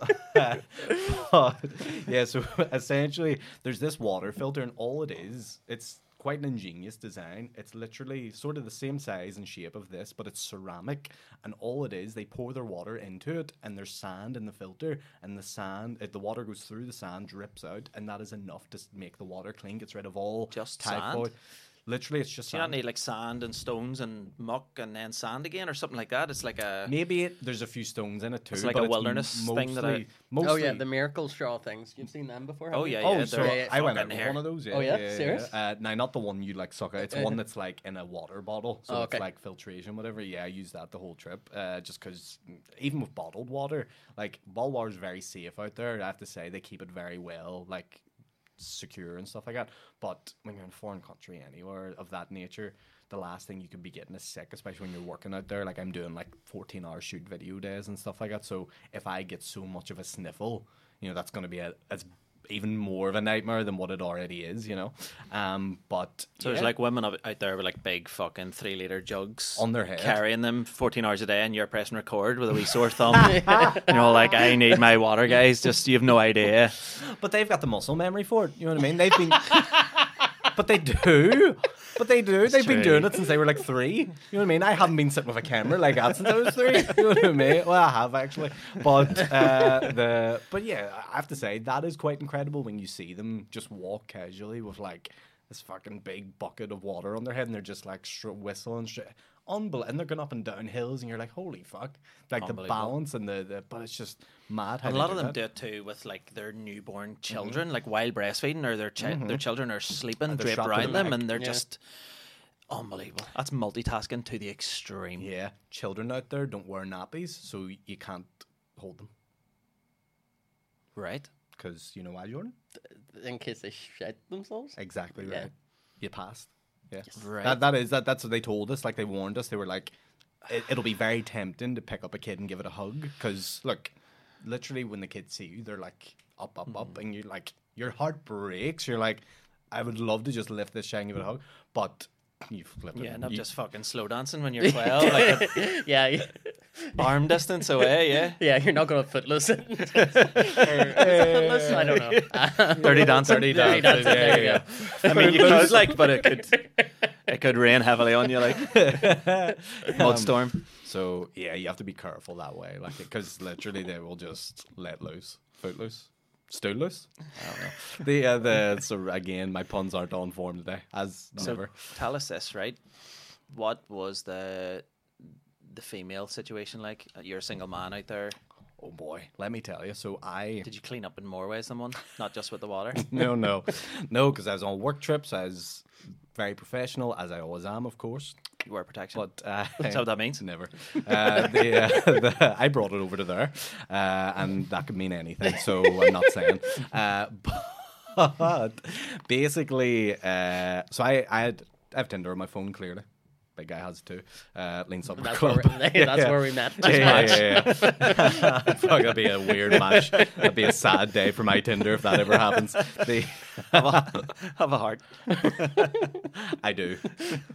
but, yeah, so essentially, there's this water filter, and all it is, it's quite an ingenious design. It's literally sort of the same size and shape of this, but it's ceramic, and all it is, they pour their water into it, and there's sand in the filter, and the sand, it, the water goes through the sand, drips out, and that is enough to make the water clean, gets rid of all Just typhoid. sand? Literally, it's just Do you not sand. need like sand and stones and muck and then sand again or something like that? It's like a Maybe it, there's a few stones in it too. It's like but a wilderness thing that I- mostly- mostly, Oh yeah, the miracle straw things. You've seen them before? Oh, haven't you? yeah, Oh, yeah, so Yeah, yeah, I went out with one of those. Yeah, Oh, yeah? Serious? Uh, no, not the one you like suck out. It's Uh, one that's like in a water bottle, so Oh, it's like filtration, whatever. Yeah, I used that the whole trip, uh, just because even with bottled water, like bottled water is very safe out there. I have to say they keep it very well, like secure and stuff like that. But when you're in a foreign country, anywhere of that nature. The last thing you could be getting is sick, especially when you're working out there. Like I'm doing like 14 hour shoot video days and stuff like that. So if I get so much of a sniffle, you know, that's going to be a, as even more of a nightmare than what it already is, you know. Um, but So there's like women out out there with like big fucking three liter jugs On their head. carrying them 14 hours a day, and you're pressing record with a wee sore thumb. you know, like I need my water, guys. Just you have no idea. but they've got the muscle memory for it. You know what I mean? They've been, but they do. But they do. They've been true. doing it since they were like three. You know what I mean? I haven't been sitting with a camera like that since I was three. You know what I mean? Well, I have actually. But uh, the but yeah, I have to say that is quite incredible when you see them just walk casually with like this fucking big bucket of water on their head and they're just like str- whistling shit. Unbel- and they're going up and down hills and you're like, holy fuck! Like the balance and the, the but it's just mad. How a lot of them that. do it too with like their newborn mm-hmm. children, like while breastfeeding, or their chi- their mm-hmm. children are sleeping they're draped around them, leg. and they're Yeah. just unbelievable. That's multitasking to the extreme. Yeah, children out there don't wear nappies, so you can't hold them Right. because you know why, Jordan? In case they shed themselves. Exactly Yeah. right. You passed. Yeah, Right. That, that is that. That's what they told us. Like they warned us. They were like, it, "It'll be very tempting to pick up a kid and give it a hug." Because look, literally, when the kids see you, they're like up, up, up, mm-hmm. and you're like, your heart breaks. You're like, I would love to just lift this child and give it a hug, but you flip it. Yeah, not you- just fucking slow dancing when you're 12, like yeah, yeah, a arm distance away, yeah. yeah. You're not going to footless it. Or- is it footless? I don't know. Dirty dancing. Dirty dancing, yeah, there you yeah, go. I mean, you could like, but it could. it could rain heavily on you, like mudstorm. So yeah, you have to be careful that way, like because literally they will just let loose, foot loose, stool loose. I don't know. the uh, the so again, my puns aren't on form today, as So never. tell us this, right? What was the the female situation like? You're a single man out there. Oh boy, let me tell you. So I Did you clean up in more ways than one? Not just with the water. no no no because I was on work trips. I was very professional, as I always am, of course. You wear protection. But uh, That's what that means. Never. Uh, the, uh, the, I brought it over to there, uh, and that could mean anything. So I'm not saying. Uh, but basically, uh, so I, I had I have Tinder on my phone clearly. Big guy has too. Uh, leans up. That's, where, we- that's where we met. Yeah, yeah, yeah, yeah. Fuck, that'd be a weird match. That'd be a sad day for my Tinder if that ever happens. The, have, a, have a heart. I do.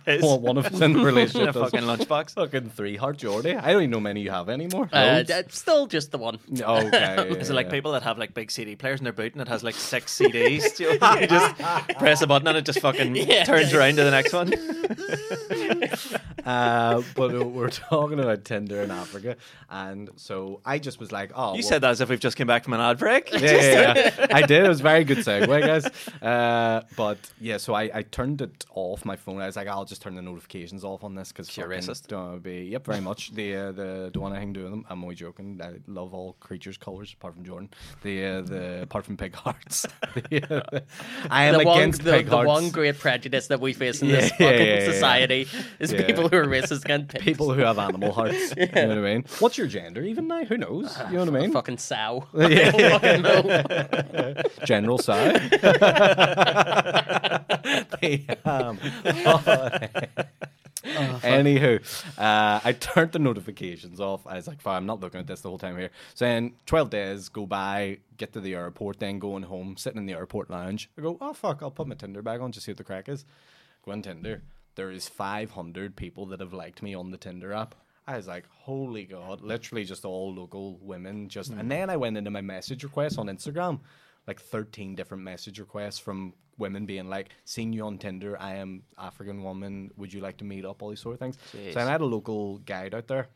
Is- Well, one of us in the In relationship. a does. fucking lunchbox. Fucking three heart Jordy. I don't even know many you have anymore. Uh, Loads? d- still just the one. okay. Is it like people that have like big CD players in their boot and it has like six CDs? you, know, you just press a button and it just fucking Yeah. turns around to the next one. Uh, but uh, we're talking about Tinder in Africa, and so I just was like, "Oh, You well- said that as if we've just came back from an ad break. yeah, yeah, yeah. I did. It was a very good segue, guys. Uh, but yeah, so I, I turned it off my phone. I was like, I'll just turn the notifications off on this because You're racist. Don't be. Yep, very much. The uh, the don't want anything to do with them. I'm only joking. I love all creatures' colors apart from Jordan. The uh, the apart from pig hearts. the, uh, the- I am the one, against the, pig the hearts. one great prejudice that we face in this Yeah, yeah, fucking yeah, yeah. society is Yeah. people who are racist against pigs. People who have animal hearts. You know what I mean? What's your gender even now? Who knows? You know what I mean? fucking sow. Yeah. I don't fucking know. General side. The, um, Anywho, uh, I turned the notifications off. I was like, fine, I'm not looking at this the whole time here. So then 12 days go by, get to the airport, then going home, sitting in the airport lounge. I go, oh, fuck, I'll put my Tinder bag on, just see what the crack is. Go on Tinder. There is 500 people that have liked me on the Tinder app. I was like, holy God, literally just all local women. Just And then I went into my message requests on Instagram, like 13 different message requests from women being like, seen you on Tinder. I am African woman. Would you like to meet up? All these sort of things. Jeez. So I had a local guide out there,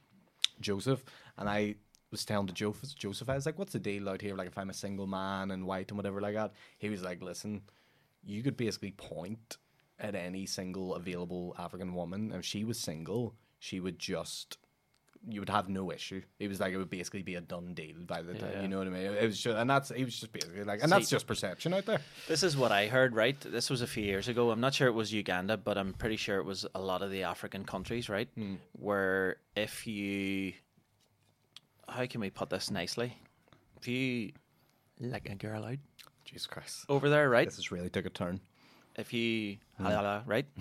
Joseph, and I was telling to Joseph, Joseph, I was like, what's the deal out here? Like, if I'm a single man and white and whatever like that. He was like, listen, you could basically point at any single available African woman. and If she was single, she would just you would have no issue. It was like it would basically be a done deal by the time. Yeah. You know what I mean? It was just, and that's it was just basically like, and See- that's just perception out there. This is what I heard, right? This was a few years ago. I'm not sure it was Uganda, but I'm pretty sure it was a lot of the African countries, right? Hmm. Where if you. How can we put this nicely? If you like a girl out Jesus Christ, over there, right? this has really took a turn. If you. Right?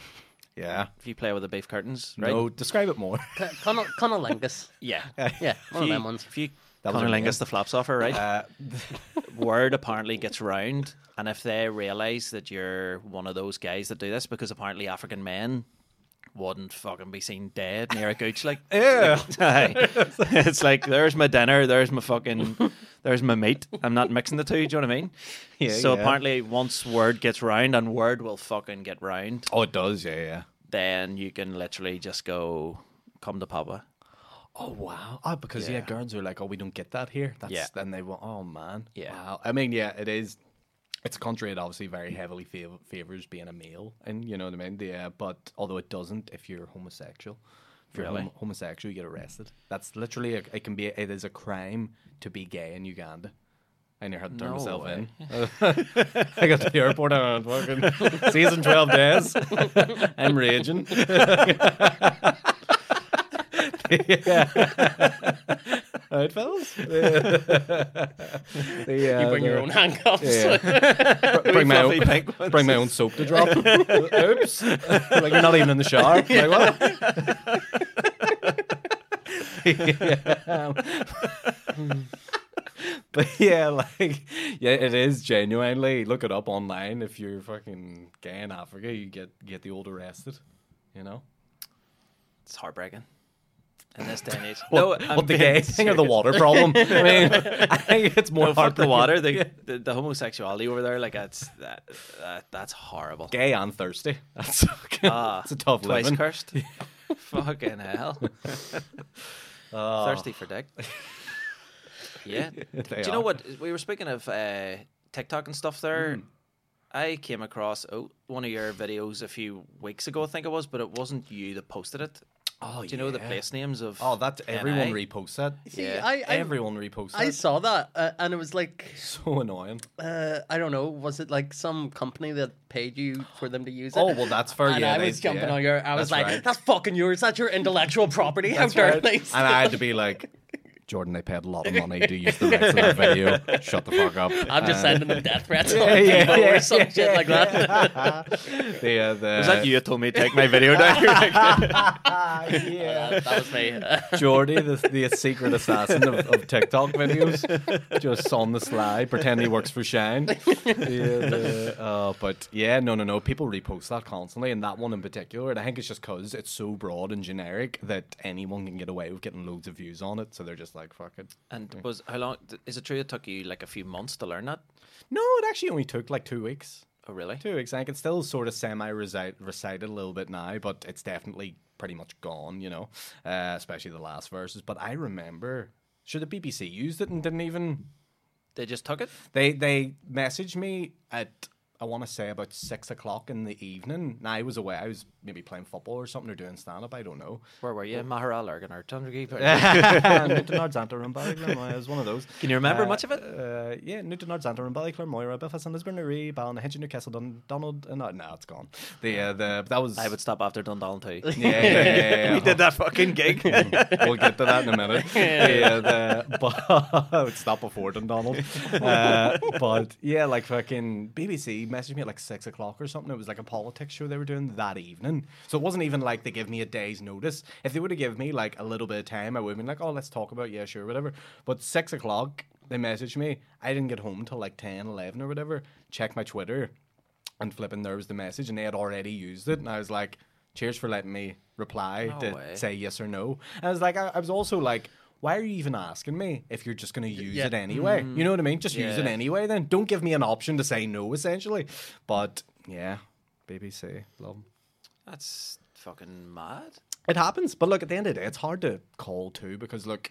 Yeah. If you play with the beef curtains, right? No, describe it more. Conno- Connolingus. Yeah. Yeah, If one of them ones. If you That was her Connolingus name. the flaps off her, right? Uh, word apparently gets round, and if they realize that you're one of those guys that do this, because apparently African men wouldn't fucking be seen dead near a gooch, like Yeah. It's like there's my dinner, there's my fucking, there's my meat. I'm not mixing the two. Do you know what I mean? Yeah, So yeah. apparently, once word gets round, and word will fucking get round, oh, it does. Yeah, yeah. then you can literally just go, come to Papa. Oh wow! Oh, because yeah. Yeah. girls are like, oh, we don't get that here. That's Yeah. then they want. Oh man. Yeah. Wow. I mean, yeah, it is. It's a country that obviously very heavily fav- favors being a male, and you know what I mean. Yeah, but although it doesn't, if you're homosexual, if you're Really? hom- homosexual, you get arrested. That's literally a, it can be it is a crime to be gay in Uganda. I never had to turn No myself way. in. I got to the airport and I went, fucking season twelve days. I'm raging. Right, fellas? The, You uh, bring your own handcuffs. Yeah. Bring my own, fluffy pink ones. bring my own soap to drop. Oops! like you're not even in the shower. Like what? But yeah, like yeah, it is genuinely. Look it up online. If you're fucking gay in Africa, you get get the old arrested. You know. It's heartbreaking. In this day and age. What, I'm what the gay thing or the water problem? I mean, I think it's more No, fuck the water. The, the the homosexuality over there, like that's that, that that's horrible. Gay and thirsty. That's Ah, it's a tough Twice living. cursed. Fucking hell. Oh, Thirsty for dick. Yeah. They Do you know are. what? We were speaking of uh, TikTok and stuff there. Hmm. I came across oh, one of your videos a few weeks ago, I think it was, but it wasn't you that posted it. Oh, Do you know the yeah. place names of? Oh, that everyone NI? reposts that. See, Yeah. I, I, Everyone reposts I that. saw that, uh, and it was like, So annoying. uh, I don't know, was it like some company that paid you for them to use it? Oh well, that's fair. and yeah, I was jumping yeah. on your. I was That's like, right. "That's fucking yours. That's your intellectual property. How That's dare right. they?" And I had to be like, Jordan, they paid a lot of money to use the rights of that video. Shut the fuck up. I'm just Uh, sending them death threats on yeah, yeah, yeah, or some yeah, shit like that. the, uh, the, was that you that told me to take my video down? Uh, that was me. Jordy, the, the secret assassin of, of TikTok videos, just on the slide, pretend he works for Shine. Yeah, the- uh, but yeah, no, no, no. People repost that constantly, and that one in particular. And I think it's just because it's so broad and generic that anyone can get away with getting loads of views on it. So they're just like, fuck it. and was how long? Is it true it took you like a few months to learn that? No, it actually only took like two weeks. Oh, really? Two weeks. I can still sort of semi recite recited a little bit now, but it's definitely pretty much gone, you know, uh, especially the last verses. But I remember, sure, the BBC used it and didn't even. They just took it. They they messaged me at I want to say about six o'clock in the evening. Now I was away. I was maybe playing football or something or doing stand up. I don't know. Where were you? Maharal or Chandragiri? Newton Ardzanta and Ballyclare. It was one of those. Can you remember Uh, much of it? Uh, yeah, Newton Ardzanta and Ballyclare, Moira, Belfast, and Lisburn, Newry, Ballynahinch, Newcastle, Dun- Donald. Uh, no, no, it's gone. The uh, the that was. I would stop after Dundallen too. Yeah, yeah, yeah, yeah, we did that fucking gig. we'll get to that in a minute. yeah, the, but I would stop before Dundonald. Uh, but yeah, like fucking BBC messaged me at like six o'clock or something. It was like a politics show they were doing that evening. So it wasn't even like they give me a day's notice. If they would have given me like a little bit of time, I would have been like, oh, let's talk about, it. yeah, sure, whatever. But six o'clock, they messaged me. I didn't get home till like 10, 11 or whatever. Check my Twitter and flipping there was the message and they had already used it and I was like cheers for letting me reply No to way. say yes or no and I was like I, I was also like why are you even asking me if you're just going to use Yeah. it anyway you know what I mean just use it anyway then don't give me an option to say no essentially but yeah BBC love. That's fucking mad. it happens but look at the end of the day it's hard to call too because look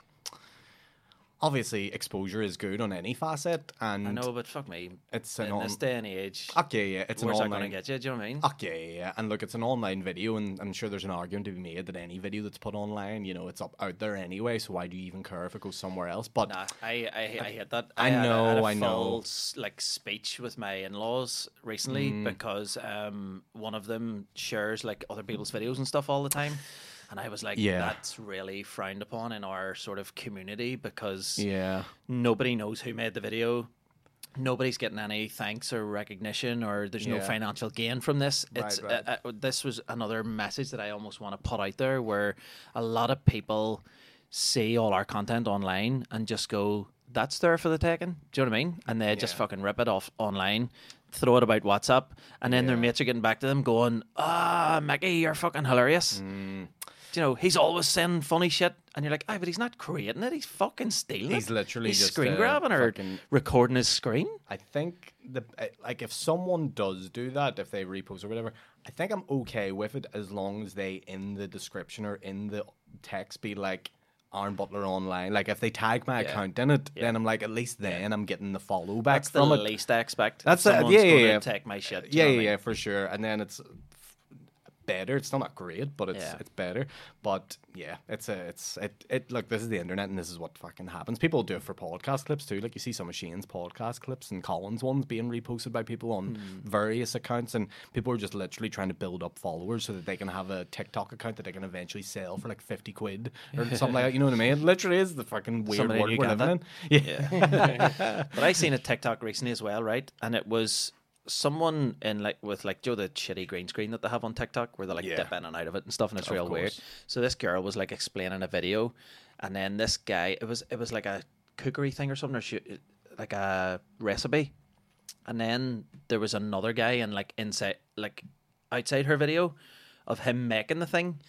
obviously exposure is good on any facet and I know, but fuck me. it's an In on- this day and age, okay yeah it's an online going to get you? Do you know what I mean? Oh, yeah. And look, it's an online video, and I'm sure there's an argument to be made that any video that's put online, you know, it's up out there anyway. So why do you even care if it goes somewhere else? But Nah, I, I, I hate that. I had a- know, had a I know. like speech with my in-laws recently Mm. because um one of them shares like other people's videos and stuff all the time, and I was like, Yeah. that's really frowned upon in our sort of community because yeah, nobody knows who made the video. Nobody's getting any thanks or recognition, or there's no financial gain from this. Right, It's right. Uh, uh, this was another message that I almost want to put out there, where a lot of people see all our content online and just go, "That's there for the taking." Do you know what I mean? And they just fucking rip it off online, throw it about WhatsApp, and then their mates are getting back to them, going, "Ah, Mickey, you're fucking hilarious." Mm. You know, he's always saying funny shit, and you're like, "Ah, but he's not creating it. He's fucking stealing He's it. literally he's just, screen uh, grabbing or fucking- recording his screen." I think the uh, like if someone does do that, if they repost or whatever, I think I'm okay with it as long as they in the description or in the text be like. Aaron Butler online. Like if they tag my account in it, then I'm like at least then I'm getting the follow back That's the from it. least I expect. That's the- Someone's yeah, yeah, gonna yeah. Take my shit. do Yeah, yeah, I yeah, for sure. And then it's better. It's still not great, but it's Yeah. it's better. But yeah, it's a it's it it look. This is the internet, and this is what fucking happens. People do it for podcast clips too. Like you see some of Shane's podcast clips and Colin's ones being reposted by people on Hmm. various accounts, and people are just literally trying to build up followers so that they can have a TikTok account that they can eventually sell for like fifty quid or something like that. You know what I mean? It literally is the fucking weird Somebody world we're living in. Uganda. Yeah. But I seen a TikTok recently as well, right? And it was someone in like with like Joe the shitty green screen that they have on TikTok where they like Yeah. dip in and out of it and stuff, and it's Of real weird. So this girl was like explaining a video, and then this guy, it was it was like a cookery thing or something, or like a recipe, and then there was another guy and like inside like outside her video of him making the thing,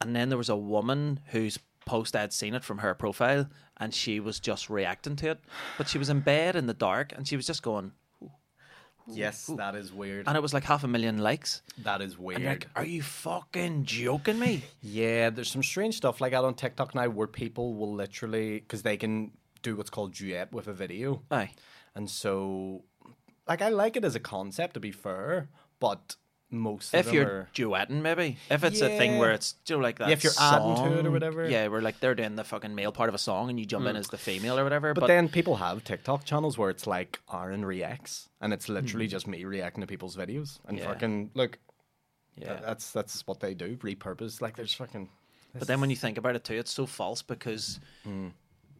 and then there was a woman whose post I'd seen it from her profile, and she was just reacting to it. But she was in bed in the dark, and she was just going, Yes, that is weird. and it was like half a million likes. That is weird. Like, are you fucking joking me? Yeah, there's some strange stuff like that on TikTok now where people will literally because they can do what's called duet with a video, Aye. and so like I like it as a concept to be fair, but most of If them you're are duetting, maybe if it's a thing where it's you know, like that. if you're adding to it or whatever. Yeah, where like they're doing the fucking male part of a song and you jump in as the female or whatever. But, But, then people have TikTok channels where it's like Aaron reacts, and it's literally just me reacting to people's videos and Yeah. fucking look. yeah. That's that's what they do. Repurpose like there's fucking. But then when you think about it too, it's so false because Hmm.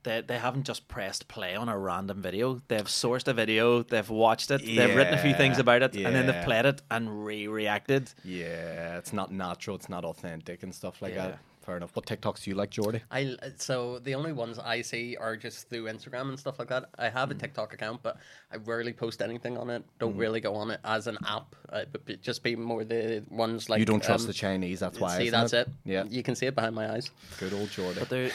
They they haven't just pressed play on a random video. They've sourced a video, they've watched it, they've written a few things about it, and then they've played it and re-reacted. Yeah, it's not natural. It's not authentic and stuff like Yeah. that. Fair enough. What TikToks do you like, Jordy? I so the only ones I see are just through Instagram and stuff like that. I have Hmm. a TikTok account, but I rarely post anything on it. Don't really go on it as an app. Uh, but be- just be more the ones like you don't trust um, the Chinese. That's why. I see, that's it? Yeah. you can see it behind my eyes. Good old Jordy. But there,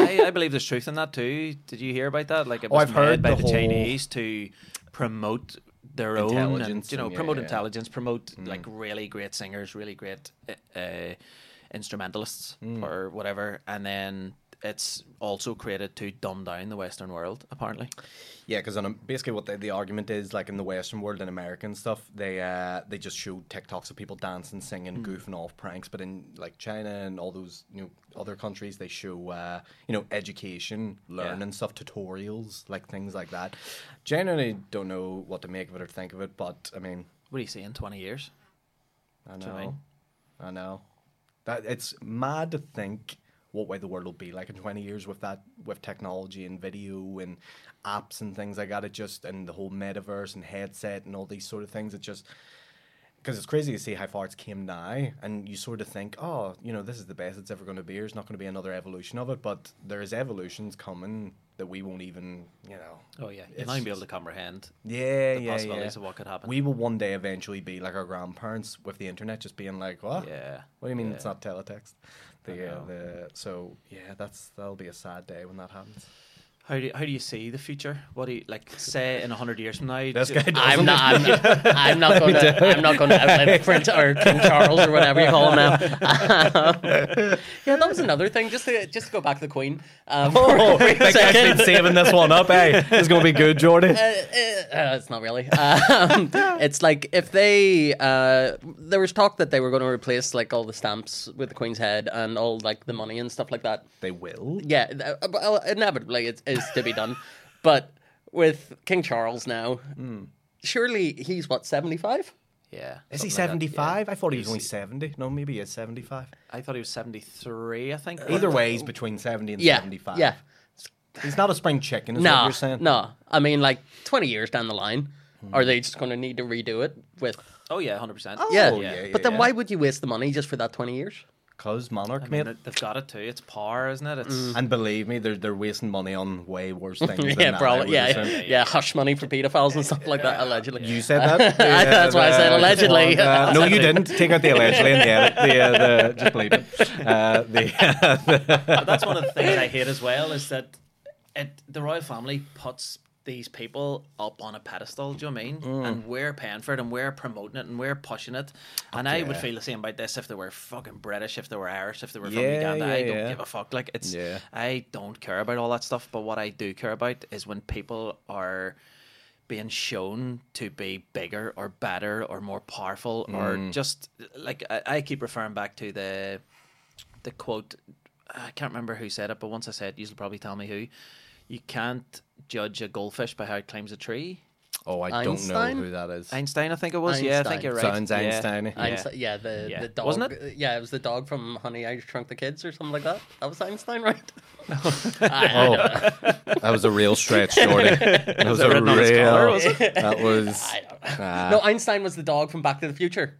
I, I believe there's truth in that too. Did you hear about that? Like it Oh, I've heard by the the, Chinese to promote their own and you know and yeah, promote yeah. intelligence, promote like really great singers, really great uh, instrumentalists or whatever, and then it's also created to dumb down the Western world. Apparently, Yeah, because basically what the, the argument is, like in the Western world and America and stuff, they uh, they just show TikToks of people dancing, singing, goofing off pranks. But in like China and all those you know other countries, they show uh, you know education, learning stuff, tutorials, like things like that. Generally, don't know what to make of it or think of it, but I mean, what do you see in twenty years? I know, mean? I know that it's mad to think what way the world will be like in 20 years with that with technology and video and apps and things like that. It just and the whole metaverse and headset and all these sort of things. It just because it's crazy to see how far it's came now and you sort of think oh you know this is the best it's ever going to be there's not going to be another evolution of it but there's evolutions coming that we won't even you know Oh yeah, you'll It's not even be able to comprehend yeah the yeah possibilities yeah of what could happen. we will one day eventually be like our grandparents with the internet just being like what yeah. what do you mean yeah. it's not teletext? The, uh, the so yeah, that's that'll be a sad day when that happens. How do you, how do you see the future? What do you like? Say in hundred years from now, This do- guy I'm not. I'm not, I'm not going to. I'm not going to outlive Prince or King Charles or whatever you call him now. yeah, that was another thing. Just to just to go back to the Queen. Um, for a brief that guy's second. been saving this one up. Hey, it's gonna be good, Jordy. Uh, uh, uh, it's not really. Um, it's like if they uh, there was talk that they were going to replace like all the stamps with the Queen's head and all like the money and stuff like that. They will. Yeah, uh, well, inevitably it is to be done. But with King Charles now, surely he's what seventy five. yeah. Is he something like seventy five? yeah. I thought he was He's- only seventy. No, maybe he is seventy five. I thought he was seventy three. I think. Either way, he's between seventy and Yeah, seventy five. yeah. he's not a spring chicken. Is what No, you're saying? no. I mean, like twenty years down the line, Hmm. are they just going to need to redo it with? Oh yeah, hundred percent. yeah. Oh, yeah, yeah, but then yeah. why would you waste the money just for that twenty years? Cause monarch, I mean, mate. they've got it too. It's power, isn't it? It's And believe me, they're they're wasting money on way worse things. than yeah, that, probably. would Yeah, assume. yeah, yeah, Hush money for pedophiles and stuff like that. Allegedly. You said that. That's why I said allegedly. Uh, no, you didn't. Take out the allegedly in the edit. The, uh, the, just believe it. Uh, the, that's one of the things I hate as well is that it, the royal family puts these people up on a pedestal. Do you know I mean? Mm. And we're paying for it, and we're promoting it, and we're pushing it. And I would feel the same about this if they were fucking British, if they were Irish, if they were from Yeah, Uganda. I don't yeah. give a fuck. Like it's, Yeah. I don't care about all that stuff. But what I do care about is when people are being shown to be bigger or better or more powerful or Mm. just like I, I keep referring back to the the quote I can't remember who said it, but once I said it, you'll probably tell me who. You can't judge a goldfish by how it climbs a tree. oh, I don't know who that is. Einstein, I think it was. Yeah, I think you're right. Sounds yeah. Einstein-y. Yeah. Einstein, yeah, the Yeah. the dog, Wasn't it? Yeah, it was the dog from Honey I Shrunk the Kids or something like that. That was Einstein, right? Oh, that was a real stretch, Jordy. That was it a written on real. was? That was. I don't know. ah, no, Einstein was the dog from Back to the Future.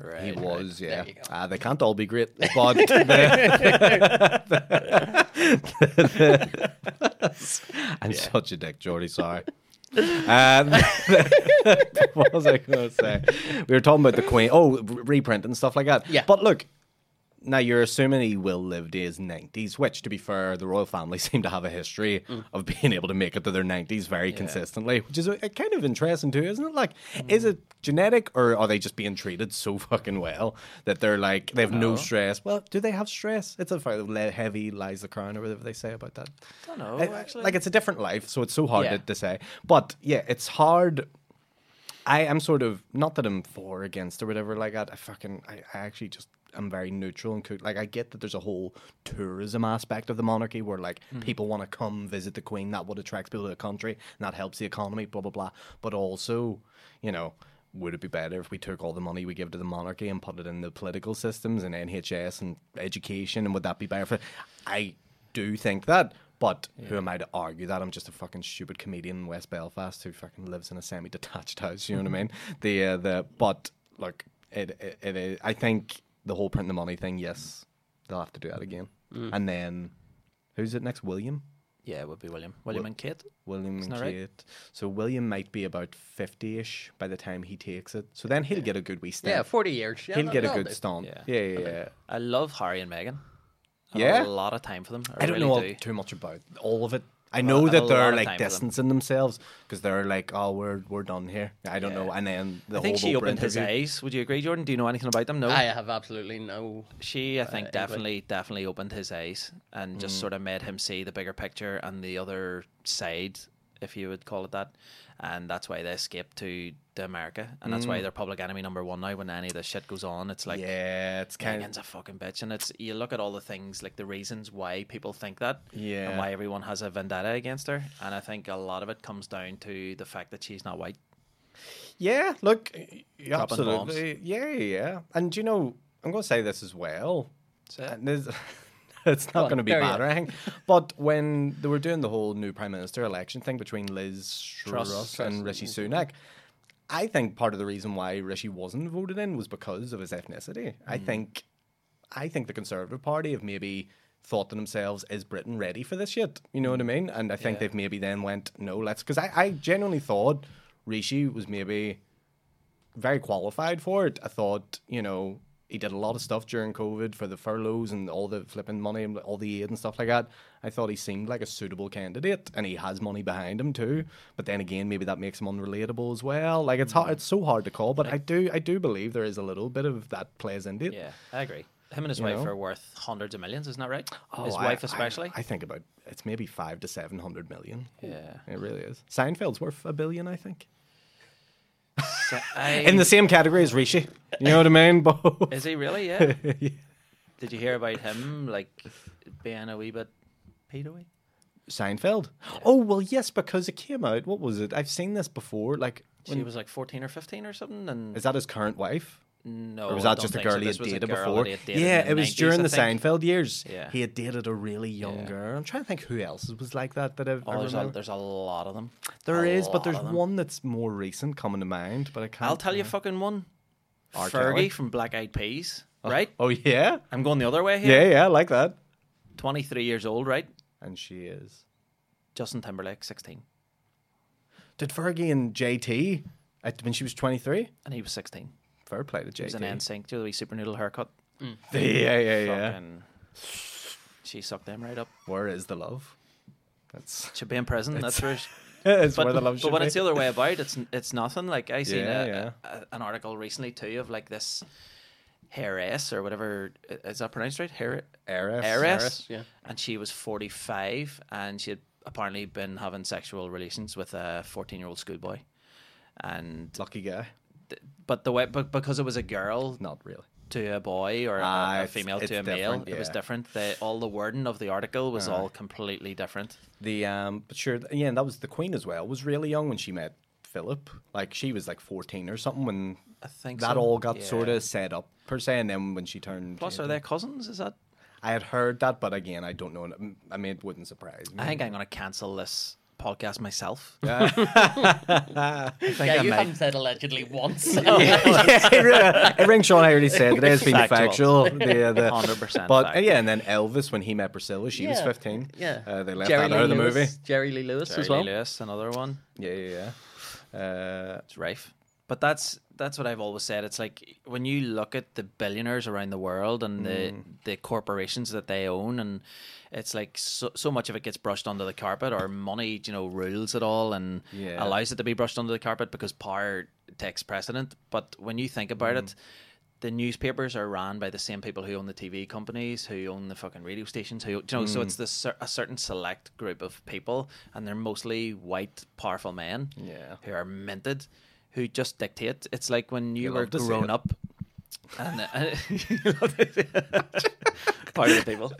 Right, he right. was, yeah. you go. Ah, they can't all be great, but I'm such a dick, Jordy. Sorry. Um, what was I going to say? We were talking about the Queen. Oh, reprint and stuff like that. Yeah. But look, now you're assuming he will live to his nineties, which, to be fair, the royal family seem to have a history Mm. of being able to make it to their nineties very consistently, which is a, a kind of interesting too, isn't it? Like, is Mm. it genetic or are they just being treated so fucking well that they're like they have no stress? Well, do they have stress? It's a heavy lies the crown or whatever they say about that. I don't know, I- actually. Like it's a different life, so it's so hard Yeah. to, to say. But yeah, it's hard. I am sort of not that I'm for or against or whatever like that. I fucking I, I actually just I'm very neutral and. Like I get that there's a whole tourism aspect of the monarchy where like people want to come visit the queen. That would attract people to the country and that helps the economy. Blah blah blah. But also, you know. Would it be better if we took all the money we give to the monarchy and put it in the political systems and NHS and education? And would that be better for? I do think that, but who am I to argue that? I'm just a fucking stupid comedian in West Belfast who fucking lives in a semi-detached house. You know what I mean? The uh, the but look, it, it it is. I think the whole print the money thing. Yes, they'll have to do that again. Mm. And then who's it next? William. yeah, it would be William. William and Kate. William Isn't and that right? Kate. So William might be about fifty-ish by the time he takes it. So then he'll get a good wee stint. Yeah, forty years. Yeah, he'll no- get a good they- stomp. Yeah. Yeah, yeah, yeah. I love Harry and Meghan. I Yeah? have a lot of time for them. I, I don't really know do. too much about all of it. I know a that lot they're like time for them. distancing themselves because they're like, "Oh, we're we're done here." I don't know, and then the I think whole she Oprah opened his eyes. Would you agree, Jordan? Do you know anything about them? No. I have absolutely no. She, I think, England. definitely, definitely opened his eyes and just Mm. sort of made him see the bigger picture and the other side, if you would call it that. And that's why they escaped to, to America, and that's why they're public enemy number one now. When any of this shit goes on, it's like Mm. yeah, it's kind Meghan's a fucking bitch, and it's you look at all the things like the reasons why people think that, Yeah. and why everyone has a vendetta against her, and I think a lot of it comes down to the fact that she's not white. yeah. Look, y- Dropping bombs. absolutely, yeah, yeah. And you know, I'm going to say this as well. So, And this- it's not going to be carry bad on. or. But when they were doing the whole new prime minister election thing between Liz Truss. Truss, and Rishi Sunak, I think part of the reason why Rishi wasn't voted in was because of his ethnicity. I think, I think the Conservative Party have maybe thought to themselves, "Is Britain ready for this shit?" You know what I mean? And I think Yeah. they've maybe then went, "No, let's," because I, I genuinely thought Rishi was maybe very qualified for it. I thought, you know, he did a lot of stuff during COVID for the furloughs and all the flipping money and all the aid and stuff like that. I thought he seemed like a suitable candidate, and he has money behind him too. But then again, maybe that makes him unrelatable as well. Like it's hard, mm. it's so hard to call. But I do, I do believe there is a little bit of that plays into it. yeah, I agree. Him and his You wife know? are worth hundreds of millions, isn't that right? Oh, his Oh, I- wife I- especially. I, think about it's maybe five to seven hundred million. yeah. It really is. Seinfeld's worth a billion, I think. So I, In the same category as Rishi. You know what I mean? Both. is he really? Yeah. Did you hear about him like being a wee bit pedo Seinfeld. Oh well, yes, because it came out. What was it? I've seen this before. Like, She was like fourteen or fifteen or something, and is that his current wife, no, or was I that just a think so. girl he had dated girl before? had dated yeah, it was 90s, during I the think. Seinfeld years. Yeah. he had dated a really young Yeah. girl. I'm trying to think who else was like that that I've, I Oh, there's a, there's a lot of them. There A is, but there's one that's more recent coming to mind. But I can't. I'll tell you, fucking one. R. Fergie Kelly? from Black Eyed Peas, oh, right? Oh yeah, I'm going the other way here. yeah, yeah. I like that. Twenty three years old, right? And she is. Justin Timberlake, sixteen, Did Fergie and JT at, when she was 23? and he was sixteen. Fair play to He was an JT. NSYNC, do the wee super noodle haircut. Mm. Yeah, yeah, yeah. Fucking, she sucked them right up. Where is the love? That's Should be in prison. That's where. She, it's but, where the love but when be. it's the other way about, it's it's nothing. Like I seen Yeah, a, yeah. a- an article recently too of like this heiress or whatever is that pronounced right? Hair Heiress. heiress, Heiress, yeah. and she was forty five, and she had apparently been having sexual relations with a fourteen year old schoolboy, and Lucky guy. But the way but because it was a girl Not really. to a boy or a- Ah, a, it's- female it's to a male, different, it was different. The, all the wording of the article was Aye. all completely different. The um, but sure, yeah, and that was the Queen as well. Was really young when she met Philip. Like she was like fourteen or something when I think that so. all got Yeah. sort of set up per se. And then when she turned, Plus, are they cousins? Is that? I had heard that, but again, I don't know. I mean, it wouldn't surprise me. I think I'm going to cancel this podcast myself. Yeah. I think Yeah, I you might. haven't said allegedly once. yeah, it re- it rings Sean. I already said that it has been Factual. factual. The, the, 100% But uh, yeah, and then Elvis when he met Priscilla, she was fifteen. Yeah. uh, they left Jerry that Lee out of the Lewis, movie. Jerry Lee Lewis Jerry as well. Lee Lewis, another one. Yeah, yeah, yeah. Uh, It's rife. But that's that's what I've always said. It's like when you look at the billionaires around the world and the Mm. the corporations that they own, and it's like so, so much of it gets brushed under the carpet, or money, you know, rules it all and Yeah. allows it to be brushed under the carpet because power takes precedent. But when you think about Mm. it. The newspapers are ran by the same people who own the TV companies, who own the fucking radio stations, who you know. So Mm. it's this a certain select group of people, and they're mostly white, powerful men Yeah. who are minted, who just dictate. It's like when you, You were grown up. And uh, part of the people.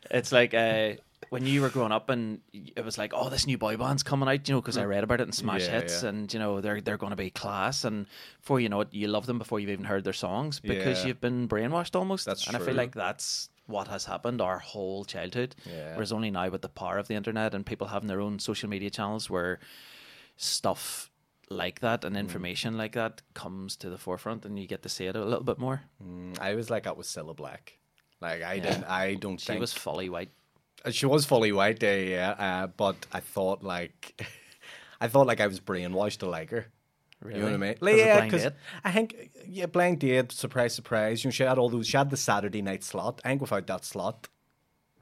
it's like uh, when you were growing up, and it was like, oh, this new boy band's coming out, you know, because I read about it in Smash. Yeah, Hits, yeah. and you know they're they're going to be class, and before you know it, you love them before you've even heard their songs because Yeah. you've been brainwashed almost. That's and I feel like that's what has happened our whole childhood. Yeah. Whereas only now with the power of the internet and people having their own social media channels where stuff like that Mm. and information like that comes to the forefront and you get to see it a little bit more. Mm, I was like that with Cilla Black. Like I didn't. I don't think She think was fully white. Uh, She was fully white, yeah, yeah. Uh, but I thought like, I thought like I was brainwashed to like her. You know what I mean? of yeah, because I think yeah, blind date, surprise, surprise. You know, she had all those. She had the Saturday night slot. I think without that slot,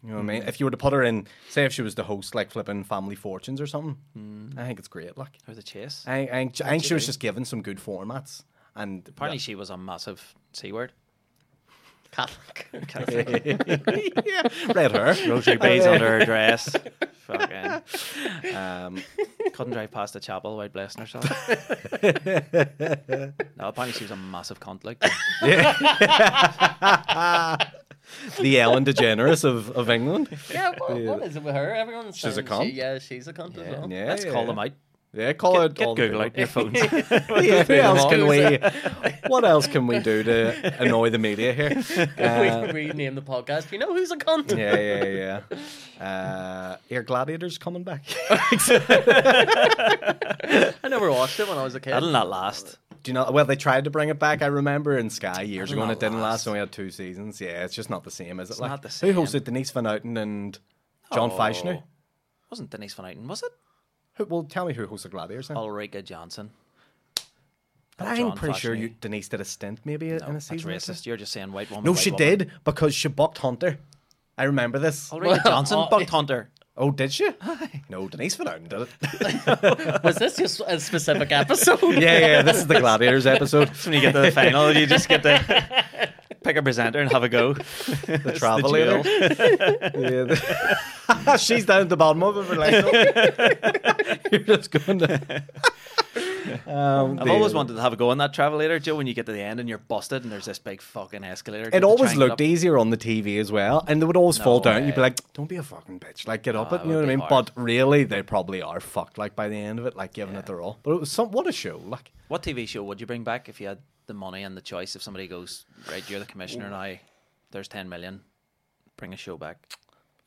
you know what I mean. If you were to put her in, say if she was the host, like flipping Family Fortunes or something, Mm. I think it's great. Like, Or the chase. I, I, think- I think she was just given some good formats, and Apparently she was a massive C word. Catholic. yeah, red hair, Rosary beads under her dress. Fucking Um, couldn't drive past the chapel without blessing herself. no, apparently she was a massive cunt like the Ellen DeGeneres of, of England. yeah, what, what is it with her? Everyone's She's a saying cunt? She, yeah, she's a cunt as well. Yeah, Let's yeah. call them out. Yeah, call Get, it. get all Google people. out your phones. Yeah, who else can we? What else can we do to annoy the media here? Uh, we rename the podcast. You know who's a cunt? yeah, yeah, yeah. Uh, Air Gladiators coming back. I never watched it when I was a kid. That'll not last. Do you know? Well, they tried to bring it back. I remember in Sky years ago, and it didn't last. last. Only had two seasons. Yeah, it's just not the same, is it? It's like, not the Who hosted Denise Van Outen and John Oh. Wasn't Denise Van Outen, was it? Who, well, tell me who hosted Gladiators then. Ulrika Jonsson. But I'm John pretty sure you, Denise did a stint maybe in a season. or racist. You're just saying white woman. No, white she woman. did because she bucked Hunter. I remember this. Ulrika Jonsson oh, bucked Hunter. Oh, did she? No, Denise Van Outen did it. Was this just a specific episode? yeah, yeah. This is the Gladiators episode. When you get to the final, you just get to pick a presenter and have a go. The travelator. yeah, the- She's down at the bottom of it. We're like, no. you're just going to. Um, I've always wanted to have a go on that travelator, Joe. When you get to the end and you're busted, and there's this big fucking escalator. It always try and get looked easier on the TV as well, and they would always fall No down. You'd be like, "Don't be a fucking bitch! Like, get up No, it." it You know what I mean? hard. But really, they probably are fucked. Like by the end of it, like giving it their all. But it was some what a show! Like, What TV show would you bring back if you had the money and the choice? If somebody goes, right, you're the commissioner now. There's ten million. Bring a show back.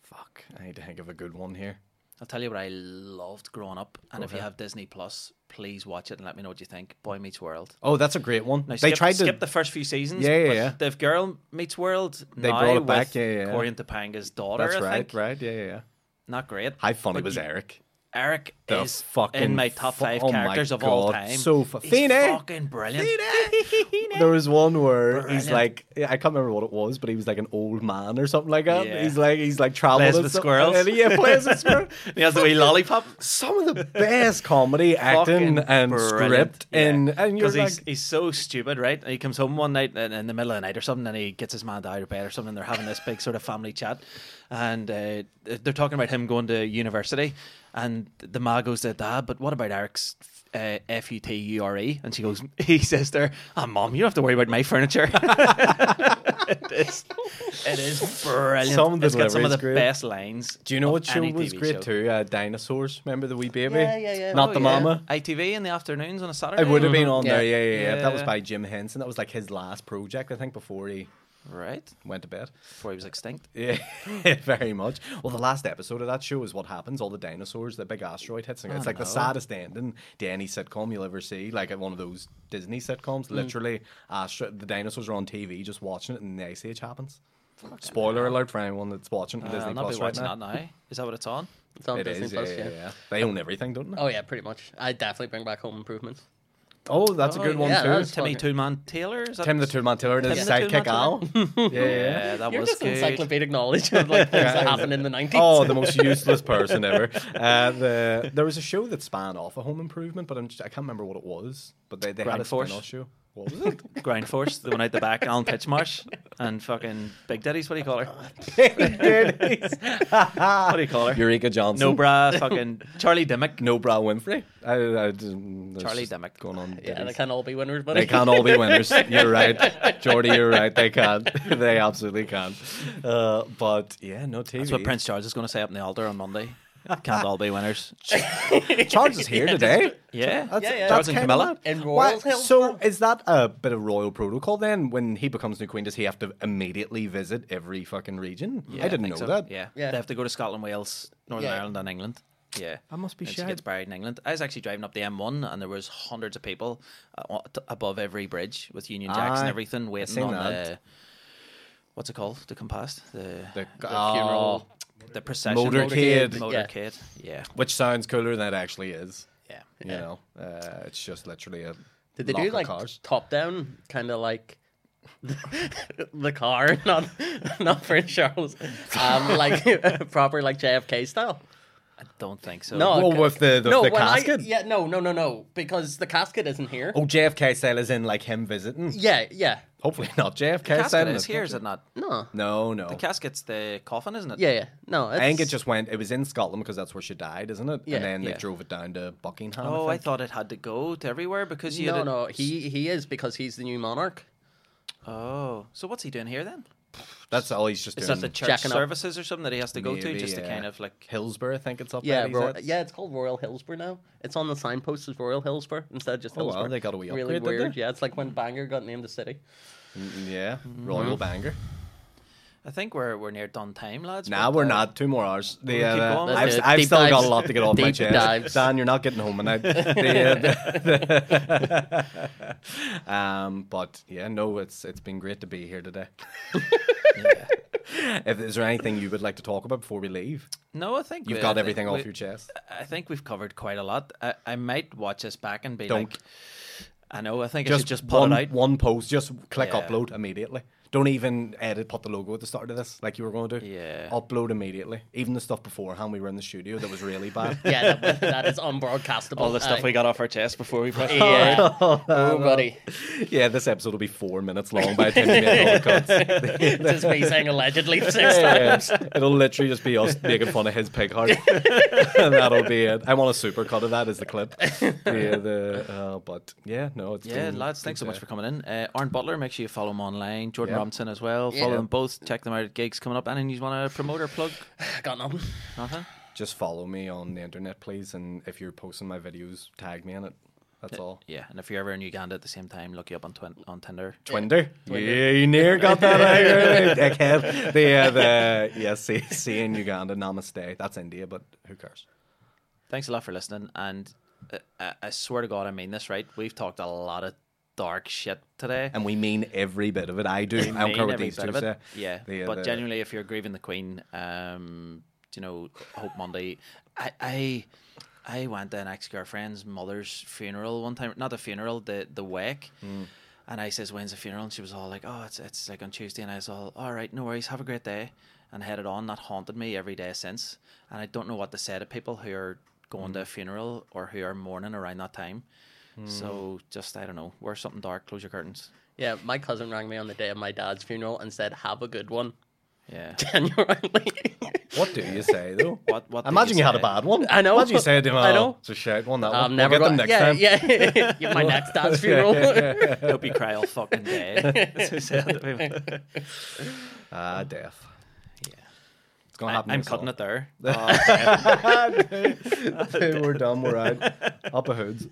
fuck, I need to think of a good one here. I'll tell you what I loved growing up, and Go if you have Disney Plus, please watch it and let me know what you think. Boy Meets World. Oh, that's a great one. Now, they skip, tried to skip the first few seasons. Yeah, yeah, yeah. The Girl Meets World. They brought it back, yeah, yeah, yeah. Corey and Topanga's daughter. That's I right, think. right, yeah, yeah. yeah. Not great. How funny But was you- Eric? Eric The is fucking in my top fu- five oh my characters of all time. so fu- He's fucking brilliant. There was one where he's like, I can't remember what it was, but he was like an old man or something like that. Yeah. He's like, he's like traveling Plays with squirrels. and yeah, plays with squirrels. he has the wee lollipop. Some of the best comedy acting and brilliant. script, Yeah. and and you're Because like, he's, he's so stupid, right? And he comes home one night in, in the middle of the night or something, and he gets his man out of bed or something. And they're having this big sort of family chat, and uh, they're talking about him going to university. And the ma goes to dad, but what about Eric's uh, F U T U R E? And she goes, he says to her, "Ah, mom, you don't have to worry about my furniture." it is, it is brilliant. Some of the it's got some of the great. best lines. do you know of what show was TV great show. too? Uh, Dinosaurs. Remember the wee baby? Yeah, yeah, yeah. Not Oh, the yeah. mama. ITV in the afternoons on a Saturday. It would have been on Yeah. there, yeah, yeah, yeah. That was by Jim Henson. That was like his last project, I think, before he right went to bed. before he was extinct. Yeah, very much. Well, the last episode of that show is what happens. All the dinosaurs, the big asteroid hits, and it's like the saddest ending to any sitcom you'll ever see. Like at one of those Disney sitcoms, literally, astro- the dinosaurs are on TV just watching it, and the ice age happens. Spoiler alert for anyone that's watching Uh, Disney I'll not Plus be right watching now. that now. Is that what it's on? It's on It Disney is, Plus, yeah, yeah. yeah, yeah. They own everything, don't they? Oh yeah, pretty much. I definitely bring back Home Improvements. Oh, that's a good one yeah, too. that's Timmy fucking- Toolman Taylor. Is that Tim the Toolman Taylor and his Tim sidekick Al. yeah, yeah. Yeah, that You're was just good. encyclopedic knowledge of like things that happened in the nineties. Oh, the most useless person ever. Uh, the, there was a show that span off a Home Improvement, but I'm just, I can't remember what it was. But they, they had a Ground Force? spin-off show. What was it? Ground Force, the one out the back, Alan Titchmarsh, and fucking Big Daddy's. What do you call her? Big Daddies. what do you call her? Eureka Johnson. No bra, fucking Charlie Dimmock. No bra Winfrey. I, I, there's Charlie just Dimmock. Going on. yeah, they ditties. can't all be winners, but They can't all be winners. You're right, Jordy. You're right. They can't. They absolutely can. Uh, but yeah, no TV. That's what Prince Charles is going to say up in the altar on Monday. Can't all be winners. Charles is here today. Yeah, That's, Yeah, yeah. Charles that's and Camilla. mad. In Why- Royal Hill. So is that a bit of royal protocol then? When he becomes new queen, does he have to immediately visit every fucking region? Yeah, I didn't think know so. that. Yeah. Yeah. they have to go to Scotland, Wales, Northern Yeah. Ireland, and England. Yeah, That must be And she gets buried in England. I was actually driving up the M1, and there was hundreds of people uh, t- above every bridge with Union Jacks and everything, waiting on that. the what's it called? The compast, the The, the oh, funeral. The procession, Motorcade. motorcade. Yeah, which sounds cooler than it actually is. yeah. You know, uh, it's just literally a. Did they lock do like cars. top down, kind of like the car, not not Prince Charles, um, like proper like JFK style? I don't think so. No, Well, with the the, no, the when I- casket. yeah, no, no, no, no, because the casket isn't here. Oh, JFK style is in like him visiting. Yeah, yeah, Hopefully not JFK casket style. is here, is it not? no, No, no. The casket's the coffin, isn't it? yeah, yeah, no. It's, I think it just went. It was in Scotland because that's where she died, isn't it? Yeah, and then yeah. they drove it down to Buckingham. Oh, I, I thought it had to go to everywhere because you. no, had a- no. He he is because he's the new monarch. Oh, so what's he doing here then? that's all he's just Is doing. that the church Jacking up. services or something that he has to go to Maybe, just to kind of like? Hillsborough, I think it's up Yeah, there. he Ro- yeah. It's called Royal Hillsborough now. It's on the signpost as Royal Hillsborough instead of just Oh, wow, Hillsborough. they got a wee really upgrade, did weird. Yeah, it's like when Bangor got named a city. Mm, Yeah, Mm-hmm. Royal Banger. I think we're we're near done time, lads. Nah, but, we're uh, not. Two more hours. The, We'll uh. I've, Let's it. I've Deep still got a lot to get off my chest. dives. Dan, you're not getting home tonight. The, uh, um, but yeah, no, it's it's been great to be here today. If is there anything you would like to talk about before we leave? No, I think You've we- got I think everything off your chest. I think we've covered quite a lot. I, I might watch this back and be Don't. like, I know. I think I Just should just put one, it out. one post. Just click Yeah. upload immediately. Don't even edit. Put the logo at the start of this, like you were going to do. Yeah. Upload immediately. Even the stuff beforehand we were in the studio that was really bad. Yeah, that, that is unbroadcastable. All the stuff Aye. we got off our chest before we pressed. Yeah. oh, buddy. yeah, this episode will be four minutes long by the time we make all the cuts. Just me saying allegedly six Yeah, times. It'll literally just be us making fun of his pig heart, and that'll be it. I want a super cut of that as the clip. Yeah, the uh, but yeah, no, it's Yeah, been lads, thanks so much to- for coming in. Uh, Arn Butler, make sure you follow him online. Jordan Yeah. Robinson as well. Yeah. Follow them both. Check them out at gigs coming up. And you want to promote or plug? Got nothing. Nothing? Just follow me on the internet, please, and if you're posting my videos, tag me in it. That's all. Yeah, and if you're ever in Uganda at the same time, look you up on twin- on Tinder. Twinder. Yeah, you near got that right, dickhead. The, uh, the, yeah, see, see in Uganda, namaste. That's India, but who cares? Thanks a lot for listening. And uh, I, I swear to God, I mean this, right? We've talked a lot of dark shit today. And we mean every bit of it. I do. I don't care what these two say. Yeah, The, but the- genuinely, if you're grieving the Queen, um, you know, Hope Monday. I, I, I went to an ex girlfriend's mother's funeral one time. Not a funeral, the the wake. Mm. And I says, "When's the funeral?" And she was all like, "Oh, it's it's like on Tuesday." And I was all, "All right, no worries. Have a great day." And headed on. That haunted me every day since. And I don't know what to say to people who are going Mm. to a funeral or who are mourning around that time. Mm. So just I don't know. Wear something dark. Close your curtains. Yeah, my cousin rang me on the day of my dad's funeral and said, "Have a good one." Yeah. Genuinely. What do you say, though? What- what do Imagine you you, had a bad one. I know. Imagine you said to him, I oh, know. It's a shite one, that I'm one. never we'll get them next yeah, time. Yeah, yeah. my next dad's funeral. Hope you cry all fucking day. That's what we said to people. Ah, death. Yeah. It's going to I, happen. I'm to us cutting all. it there. Oh, we're done. We're out. Up a hoods.